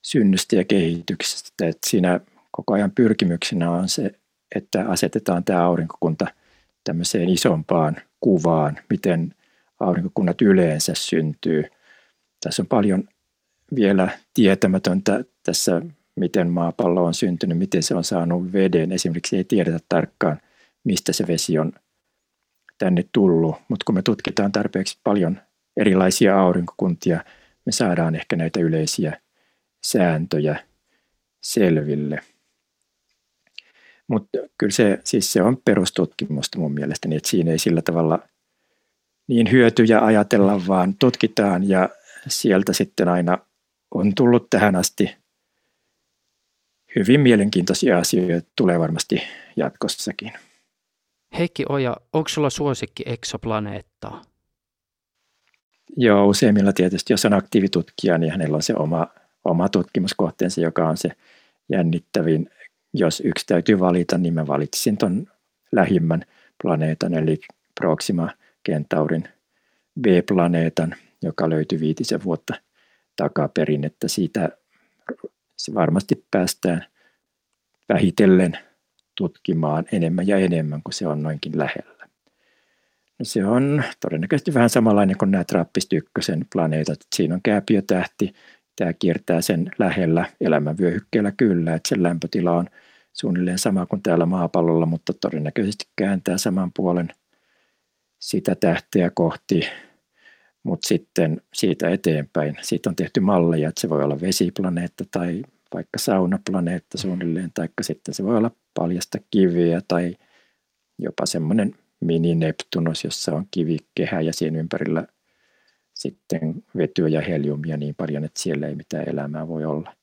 synnystä ja kehityksestä. Että siinä koko ajan pyrkimyksenä on se, että asetetaan tämä aurinkokunta – tämmöiseen isompaan kuvaan, miten aurinkokunnat yleensä syntyy. Tässä on paljon vielä tietämätöntä tässä, miten maapallo on syntynyt, miten se on saanut veden. Esimerkiksi ei tiedetä tarkkaan, mistä se vesi on tänne tullut, mutta kun me tutkitaan tarpeeksi paljon erilaisia aurinkokuntia, me saadaan ehkä näitä yleisiä sääntöjä selville. Mutta kyllä se, siis se on perustutkimusta mun mielestäni, että siinä ei sillä tavalla niin hyötyjä ajatella, vaan tutkitaan ja sieltä sitten aina on tullut tähän asti hyvin mielenkiintoisia asioita, tulee varmasti jatkossakin. Heikki Oja, onko sulla suosikki eksoplaneettaa? Joo, useimmilla tietysti, jos on aktiivitutkija, niin hänellä on se oma, oma tutkimuskohteensa, joka on se jännittävin jos yksi täytyy valita, niin mä valitsin ton lähimmän planeetan, eli Proxima Centaurin B-planeetan, joka löytyi viitisen vuotta takaperin, että siitä varmasti päästään vähitellen tutkimaan enemmän ja enemmän, kun se on noinkin lähellä. No se on todennäköisesti vähän samanlainen kuin nämä Trappist ykkösen planeetat. Siinä on kääpiötähti, tämä kiertää sen lähellä elämänvyöhykkeellä kyllä, että sen lämpötila on suunnilleen sama kuin täällä maapallolla, mutta todennäköisesti kääntää saman puolen sitä tähteä kohti, mutta sitten siitä eteenpäin, siitä on tehty malleja, että se voi olla vesiplaneetta tai vaikka saunaplaneetta suunnilleen, tai sitten se voi olla paljasta kiviä tai jopa semmoinen mini-Neptunus, jossa on kivikehä ja siinä ympärillä – sitten vetyä ja heliumia niin paljon, että siellä ei mitään elämää voi olla.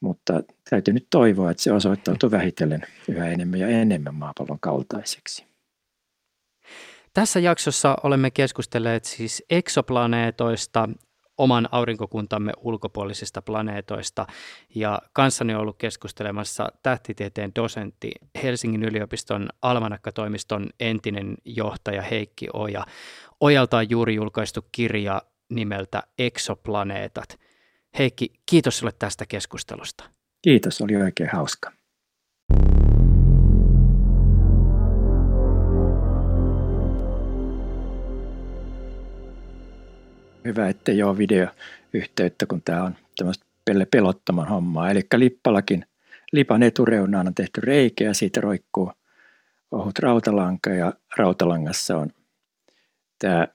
Mutta täytyy nyt toivoa, että se osoittautuu vähitellen yhä enemmän ja enemmän maapallon kaltaiseksi. Tässä jaksossa olemme keskustelleet siis eksoplaneetoista, oman aurinkokuntamme ulkopuolisista planeetoista. Ja kanssani on ollut keskustelemassa tähtitieteen dosentti Helsingin yliopiston Almanakka-toimiston entinen johtaja Heikki Oja. Ojalta on juuri julkaistu kirja nimeltä Exoplaneetat. Heikki, kiitos sinulle tästä keskustelusta. Kiitos, oli oikein hauska. Hyvä, ettei ole videoyhteyttä, kun tämä on tämmöistä pelottoman hommaa. Eli Lippalakin lipan etureunaan on tehty reikä ja siitä roikkuu ohut rautalanka ja rautalangassa on tämä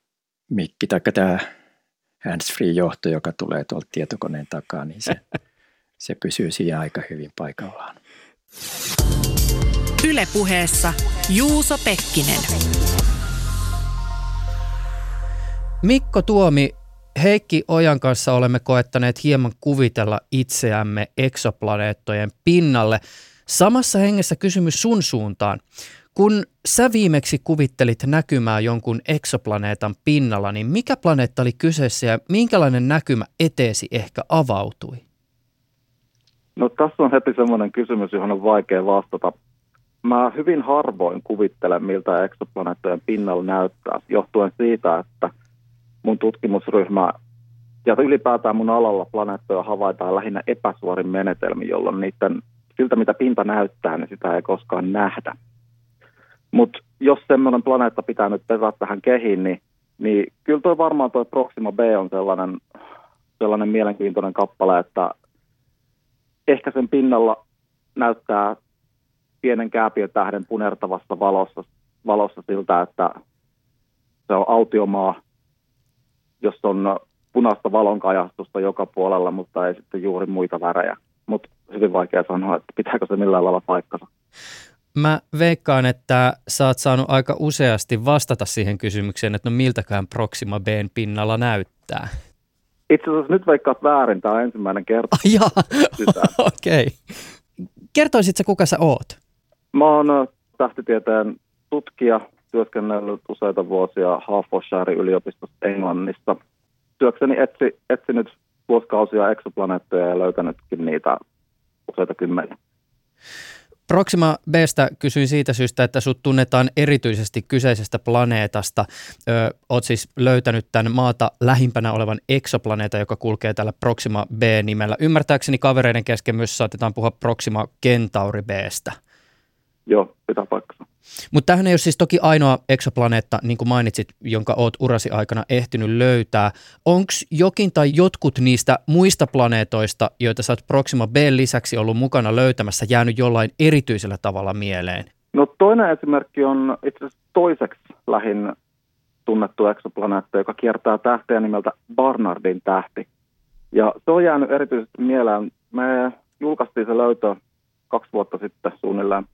mikki tai tämä hands-free-johto, joka tulee tuolta tietokoneen takaa, niin se, se pysyy siinä aika hyvin paikallaan. Ylepuheessa Juuso Pekkinen. Mikko Tuomi, Heikki Ojan kanssa olemme koettaneet hieman kuvitella itseämme eksoplaneettojen pinnalle. Samassa hengessä kysymys sun suuntaan. Kun sä viimeksi kuvittelit näkymää jonkun eksoplaneetan pinnalla, niin mikä planeetta oli kyseessä ja minkälainen näkymä eteesi ehkä avautui? No tässä on heti semmoinen kysymys, johon on vaikea vastata. Mä hyvin harvoin kuvittelen, miltä eksoplaneettojen pinnalla näyttää, johtuen siitä, että mun tutkimusryhmä ja ylipäätään mun alalla planeettoja havaitaan lähinnä epäsuorin menetelmin, jolloin niiden, siltä mitä pinta näyttää, niin sitä ei koskaan nähdä. Mutta jos semmoinen planeetta pitää nyt pesata tähän kehiin, niin, niin kyllä toi varmaan tuo Proxima B on sellainen, sellainen mielenkiintoinen kappale, että ehkä sen pinnalla näyttää pienen kääpiötähden punertavassa valossa, valossa siltä, että se on autiomaa, jossa on punaista valonkajastusta joka puolella, mutta ei sitten juuri muita värejä. Mutta hyvin vaikea sanoa, että pitääkö se millään lailla paikkansa. Mä veikkaan, että sä oot saanut aika useasti vastata siihen kysymykseen, että no miltäkään Proxima Bn pinnalla näyttää. Itse asiassa nyt veikkaat väärin, tämä on ensimmäinen kerta. okei. Okay. Kertoisitko kuka sä oot? Mä oon äh, tähtitieteen tutkija, työskennellyt useita vuosia Hertfordshire yliopistossa Englannissa. Työkseni etsi, etsinyt vuosikausia eksoplaneettoja ja löytänytkin niitä useita kymmeniä. Proxima Bstä kysyin siitä syystä, että sut tunnetaan erityisesti kyseisestä planeetasta. Ö, oot siis löytänyt tämän maata lähimpänä olevan eksoplaneetan, joka kulkee tällä Proxima B-nimellä. Ymmärtääkseni kavereiden kesken myös saatetaan puhua Proxima Centauri Bstä. Joo, pitää paikkansa. Mutta tämähän ei ole siis toki ainoa eksoplaneetta, niin kuin mainitsit, jonka oot urasi aikana ehtinyt löytää. Onko jokin tai jotkut niistä muista planeetoista, joita sä oot Proxima B lisäksi ollut mukana löytämässä, jäänyt jollain erityisellä tavalla mieleen? No toinen esimerkki on itse asiassa toiseksi lähin tunnettu eksoplaneetta, joka kiertää tähteä nimeltä Barnardin tähti. Ja se on jäänyt erityisesti mieleen. Me julkaistiin se löytö kaksi vuotta sitten suunnilleen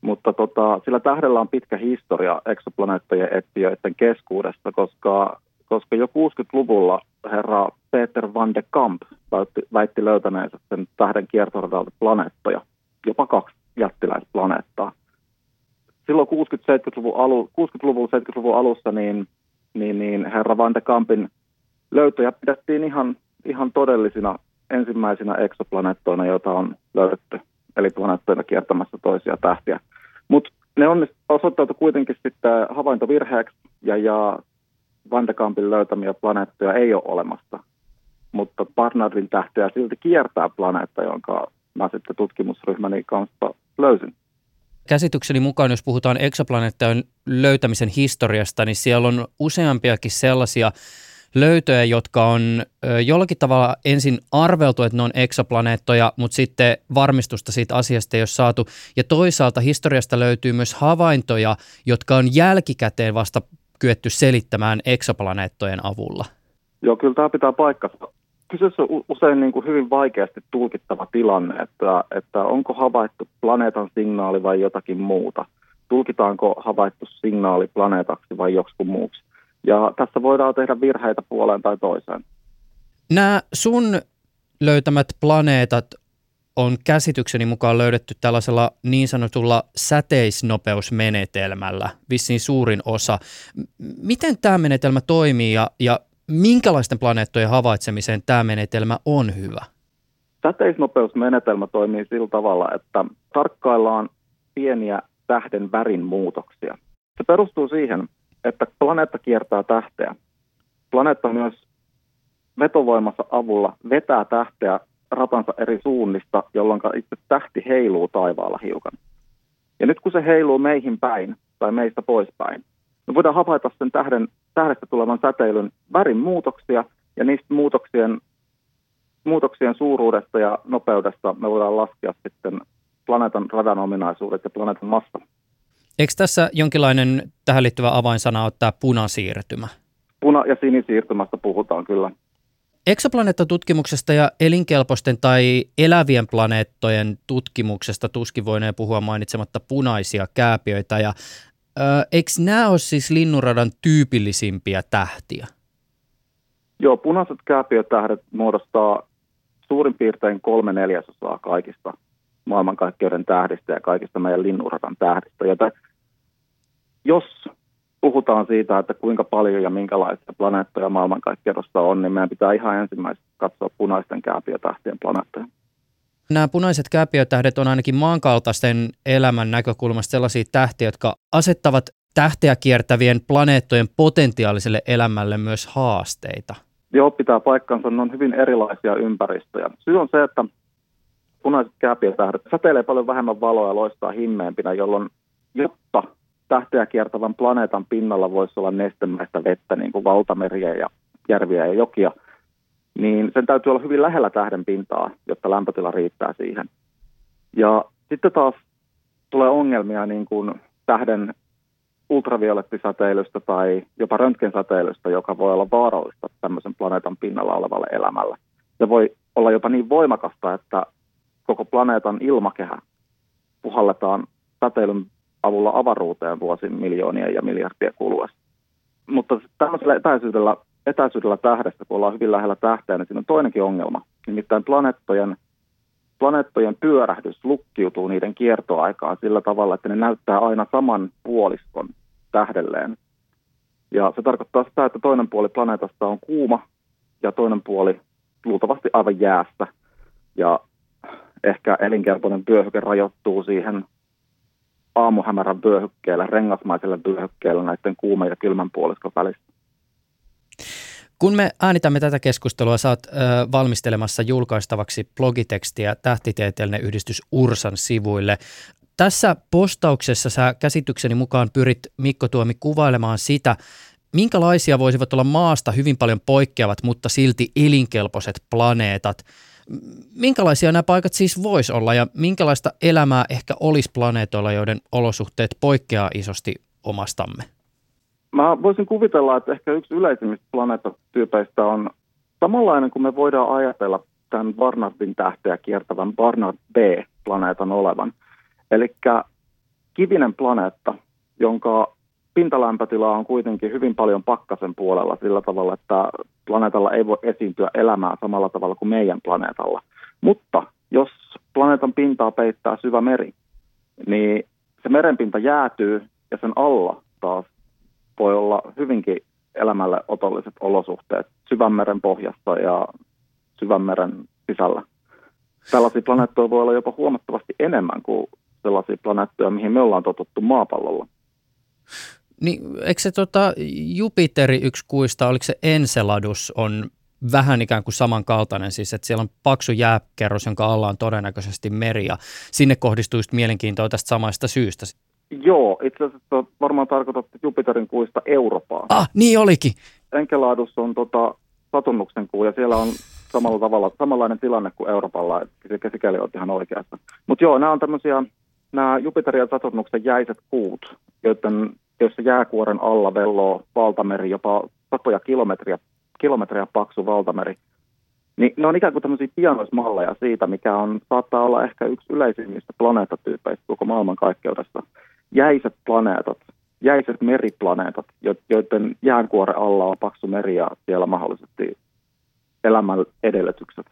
mutta tota, sillä tähdellä on pitkä historia eksoplaneettojen etsijöiden keskuudessa, koska, koska jo 60-luvulla herra Peter van de Kamp väitti, väitti löytäneensä sen tähden kiertoradalta planeettoja, jopa kaksi jättiläisplaneettaa. Silloin 60-70-luvun, alu, 60-luvun 70-luvun alussa niin, niin, niin herra van de Kampin löytöjä pidettiin ihan, ihan todellisina ensimmäisinä eksoplaneettoina, joita on löydetty eli planeettoina kiertämässä toisia tähtiä. Mutta ne on osoittautu kuitenkin sitten havaintovirheeksi ja, ja Van de Kampin löytämiä planeettoja ei ole olemassa. Mutta Barnardin tähteä silti kiertää planeetta, jonka mä sitten tutkimusryhmäni kanssa löysin. Käsitykseni mukaan, jos puhutaan eksoplaneettojen löytämisen historiasta, niin siellä on useampiakin sellaisia löytöjä, jotka on jollakin tavalla ensin arveltu, että ne on eksoplaneettoja, mutta sitten varmistusta siitä asiasta ei ole saatu. Ja toisaalta historiasta löytyy myös havaintoja, jotka on jälkikäteen vasta kyetty selittämään eksoplaneettojen avulla. Joo, kyllä tämä pitää paikkansa. Kyseessä on usein niin kuin hyvin vaikeasti tulkittava tilanne, että, että onko havaittu planeetan signaali vai jotakin muuta. Tulkitaanko havaittu signaali planeetaksi vai joksikin muuksi. Ja tässä voidaan tehdä virheitä puoleen tai toiseen. Nämä sun löytämät planeetat on käsitykseni mukaan löydetty tällaisella niin sanotulla säteisnopeusmenetelmällä, vissiin suurin osa. Miten tämä menetelmä toimii ja, ja minkälaisten planeettojen havaitsemiseen tämä menetelmä on hyvä? Säteisnopeusmenetelmä toimii sillä tavalla, että tarkkaillaan pieniä tähden värin muutoksia. Se perustuu siihen, että planeetta kiertää tähteä. Planeetta myös vetovoimassa avulla vetää tähteä ratansa eri suunnista, jolloin itse tähti heiluu taivaalla hiukan. Ja nyt kun se heiluu meihin päin tai meistä poispäin, me voidaan havaita sen tähden, tähdestä tulevan säteilyn värin muutoksia ja niistä muutoksien muutoksien suuruudesta ja nopeudesta me voidaan laskea sitten planeetan radan ominaisuudet ja planeetan massa. Eikö tässä jonkinlainen tähän liittyvä avainsana ole tämä punasiirtymä? Puna- ja sinisiirtymästä puhutaan kyllä. Eksoplaneettatutkimuksesta ja elinkelpoisten tai elävien planeettojen tutkimuksesta tuskin voineen puhua mainitsematta punaisia kääpiöitä. Ja, ö, eikö nämä ole siis linnunradan tyypillisimpiä tähtiä? Joo, punaiset kääpiötähdet muodostaa suurin piirtein kolme neljäsosaa kaikista maailmankaikkeuden tähdistä ja kaikista meidän linnunradan tähdistä. Joten jos puhutaan siitä, että kuinka paljon ja minkälaisia planeettoja maailmankaikkeudessa on, niin meidän pitää ihan ensimmäisenä katsoa punaisten kääpiötähtien planeettoja. Nämä punaiset kääpiötähdet on ainakin maankaltaisten elämän näkökulmasta sellaisia tähtiä, jotka asettavat tähteä kiertävien planeettojen potentiaaliselle elämälle myös haasteita. Joo, pitää paikkansa. Ne on hyvin erilaisia ympäristöjä. Syy on se, että punaiset kääpiötähdet säteilee paljon vähemmän valoa ja loistaa himmeempinä, jolloin jotta tähteä kiertävän planeetan pinnalla voisi olla nestemäistä vettä, niin kuin valtameriä ja järviä ja jokia, niin sen täytyy olla hyvin lähellä tähden pintaa, jotta lämpötila riittää siihen. Ja sitten taas tulee ongelmia niin kuin tähden ultraviolettisäteilystä tai jopa röntgensäteilystä, joka voi olla vaarallista tämmöisen planeetan pinnalla olevalle elämälle. Se voi olla jopa niin voimakasta, että koko planeetan ilmakehä puhalletaan säteilyn avulla avaruuteen vuosin miljoonia ja miljardia kuluessa. Mutta tämmöisellä etäisyydellä, etäisyydellä tähdestä, kun ollaan hyvin lähellä tähteä, niin siinä on toinenkin ongelma. Nimittäin planeettojen, planeettojen pyörähdys lukkiutuu niiden kiertoaikaan sillä tavalla, että ne näyttää aina saman puoliskon tähdelleen. Ja se tarkoittaa sitä, että toinen puoli planeetasta on kuuma ja toinen puoli luultavasti aivan jäästä. Ja ehkä elinkelpoinen vyöhyke rajoittuu siihen aamuhämärän vyöhykkeellä, rengasmaisella vyöhykkeellä näiden kuuman ja kylmän puoliskon välissä. Kun me äänitämme tätä keskustelua, oot ö, valmistelemassa julkaistavaksi blogitekstiä tähtitieteellinen yhdistys Ursan sivuille. Tässä postauksessa sä käsitykseni mukaan pyrit Mikko Tuomi kuvailemaan sitä, minkälaisia voisivat olla maasta hyvin paljon poikkeavat, mutta silti elinkelpoiset planeetat – minkälaisia nämä paikat siis voisi olla ja minkälaista elämää ehkä olisi planeetoilla, joiden olosuhteet poikkeaa isosti omastamme? Mä voisin kuvitella, että ehkä yksi yleisimmistä planeettatyypeistä on samanlainen kuin me voidaan ajatella tämän Barnardin tähteä kiertävän Barnard B-planeetan olevan. Eli kivinen planeetta, jonka pintalämpötila on kuitenkin hyvin paljon pakkasen puolella sillä tavalla, että planeetalla ei voi esiintyä elämää samalla tavalla kuin meidän planeetalla. Mutta jos planeetan pintaa peittää syvä meri, niin se merenpinta jäätyy ja sen alla taas voi olla hyvinkin elämälle otolliset olosuhteet syvänmeren pohjassa ja syvänmeren sisällä. Tällaisia planeettoja voi olla jopa huomattavasti enemmän kuin sellaisia planeettoja, mihin me ollaan totuttu maapallolla. Niin, eikö se tota, Jupiteri yksi kuista, oliko se Enceladus, on vähän ikään kuin samankaltainen, siis että siellä on paksu jääkerros, jonka alla on todennäköisesti meri ja sinne kohdistuu just mielenkiintoa tästä samasta syystä. Joo, itse asiassa varmaan tarkoitat Jupiterin kuista Eurooppaa. Ah, niin olikin. Enceladus on tota, Saturnuksen kuu ja siellä on samalla tavalla, samanlainen tilanne kuin Euroopalla, että sikäli on ihan oikeassa. Mutta joo, nämä on tämmöisiä, nämä Jupiterin ja Saturnuksen jäiset kuut, joiden jossa jääkuoren alla velloo valtameri, jopa satoja kilometriä, kilometriä paksu valtameri. Niin ne on ikään kuin tämmöisiä pianoismalleja siitä, mikä on, saattaa olla ehkä yksi yleisimmistä planeettatyypeistä koko maailmankaikkeudessa. Jäiset planeetat, jäiset meriplaneetat, joiden jäänkuoren alla on paksu meri ja siellä mahdollisesti elämän edellytykset.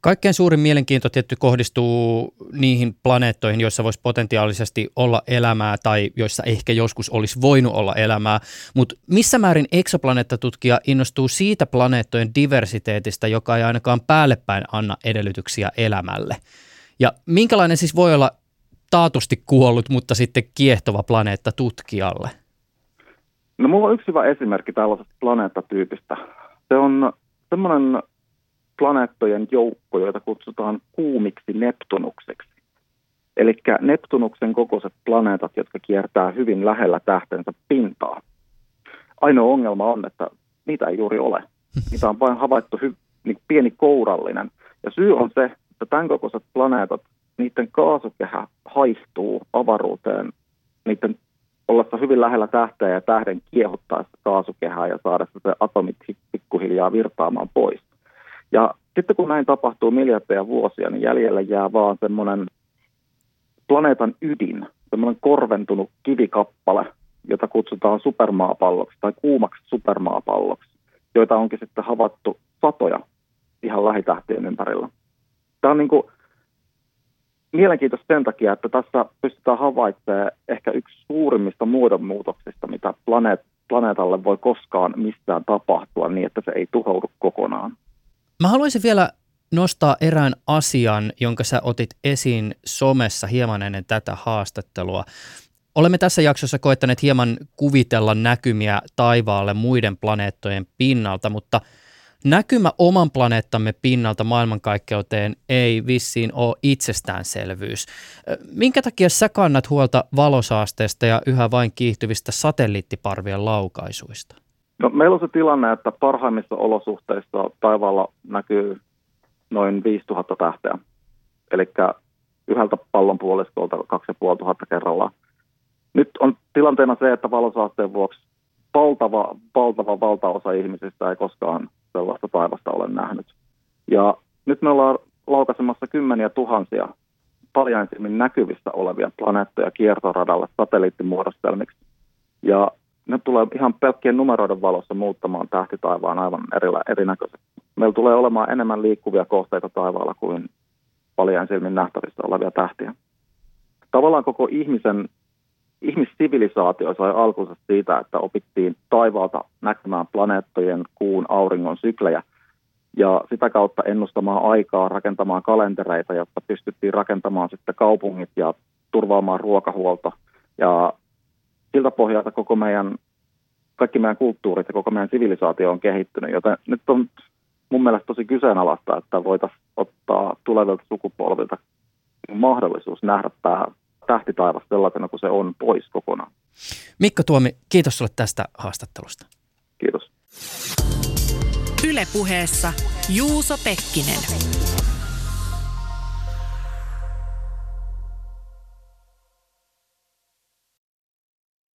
Kaikkein suurin mielenkiinto tietty kohdistuu niihin planeettoihin, joissa voisi potentiaalisesti olla elämää tai joissa ehkä joskus olisi voinut olla elämää. Mutta missä määrin eksoplaneettatutkija innostuu siitä planeettojen diversiteetistä, joka ei ainakaan päällepäin anna edellytyksiä elämälle? Ja minkälainen siis voi olla taatusti kuollut, mutta sitten kiehtova planeetta tutkijalle? No mulla on yksi hyvä esimerkki tällaisesta planeettatyypistä. Se on semmoinen planeettojen joukko, joita kutsutaan kuumiksi Neptunukseksi. Eli Neptunuksen kokoiset planeetat, jotka kiertää hyvin lähellä tähtensä pintaa. Ainoa ongelma on, että niitä ei juuri ole. Niitä on vain havaittu hy- niin pieni kourallinen. Ja syy on se, että tämän kokoiset planeetat, niiden kaasukehä haihtuu avaruuteen niiden ollessa hyvin lähellä tähteä ja tähden kiehuttaessa kaasukehää ja saada se atomit pikkuhiljaa virtaamaan pois. Ja sitten kun näin tapahtuu miljardeja vuosia, niin jäljellä jää vaan semmoinen planeetan ydin, semmoinen korventunut kivikappale, jota kutsutaan supermaapalloksi tai kuumaksi supermaapalloksi, joita onkin sitten havaittu satoja ihan lähitähtien ympärillä. Tämä on niin kuin mielenkiintoista sen takia, että tässä pystytään havaitsemaan ehkä yksi suurimmista muodonmuutoksista, mitä planeet, planeetalle voi koskaan mistään tapahtua niin, että se ei tuhoudu kokonaan. Mä haluaisin vielä nostaa erään asian, jonka sä otit esiin somessa hieman ennen tätä haastattelua. Olemme tässä jaksossa koettaneet hieman kuvitella näkymiä taivaalle muiden planeettojen pinnalta, mutta näkymä oman planeettamme pinnalta maailmankaikkeuteen ei vissiin ole itsestäänselvyys. Minkä takia sä kannat huolta valosaasteesta ja yhä vain kiihtyvistä satelliittiparvien laukaisuista? No, meillä on se tilanne, että parhaimmissa olosuhteissa taivaalla näkyy noin 5000 tähteä. Eli yhdeltä pallonpuoliskolta 2500 kerrallaan. Nyt on tilanteena se, että valosaasteen vuoksi valtava, valtava valtaosa ihmisistä ei koskaan sellaista taivasta ole nähnyt. Ja nyt me ollaan laukaisemassa kymmeniä tuhansia paljainsilmin näkyvissä olevia planeettoja kiertoradalle satelliittimuodostelmiksi. Ja ne tulee ihan pelkkien numeroiden valossa muuttamaan tähtitaivaan aivan erila, erinäköisesti. Meillä tulee olemaan enemmän liikkuvia kohteita taivaalla kuin paljain silmin nähtävissä olevia tähtiä. Tavallaan koko ihmisen, ihmissivilisaatio sai alkunsa siitä, että opittiin taivaalta näkemään planeettojen, kuun, auringon syklejä ja sitä kautta ennustamaan aikaa, rakentamaan kalentereita, jotta pystyttiin rakentamaan sitten kaupungit ja turvaamaan ruokahuolto ja siltä pohjalta koko meidän, kaikki meidän kulttuurit ja koko meidän sivilisaatio on kehittynyt, joten nyt on mun mielestä tosi kyseenalaista, että voitaisiin ottaa tulevilta sukupolvilta mahdollisuus nähdä tämä tähtitaivas sellaisena kuin se on pois kokonaan. Mikko Tuomi, kiitos sinulle tästä haastattelusta. Kiitos. Ylepuheessa Juuso Pekkinen.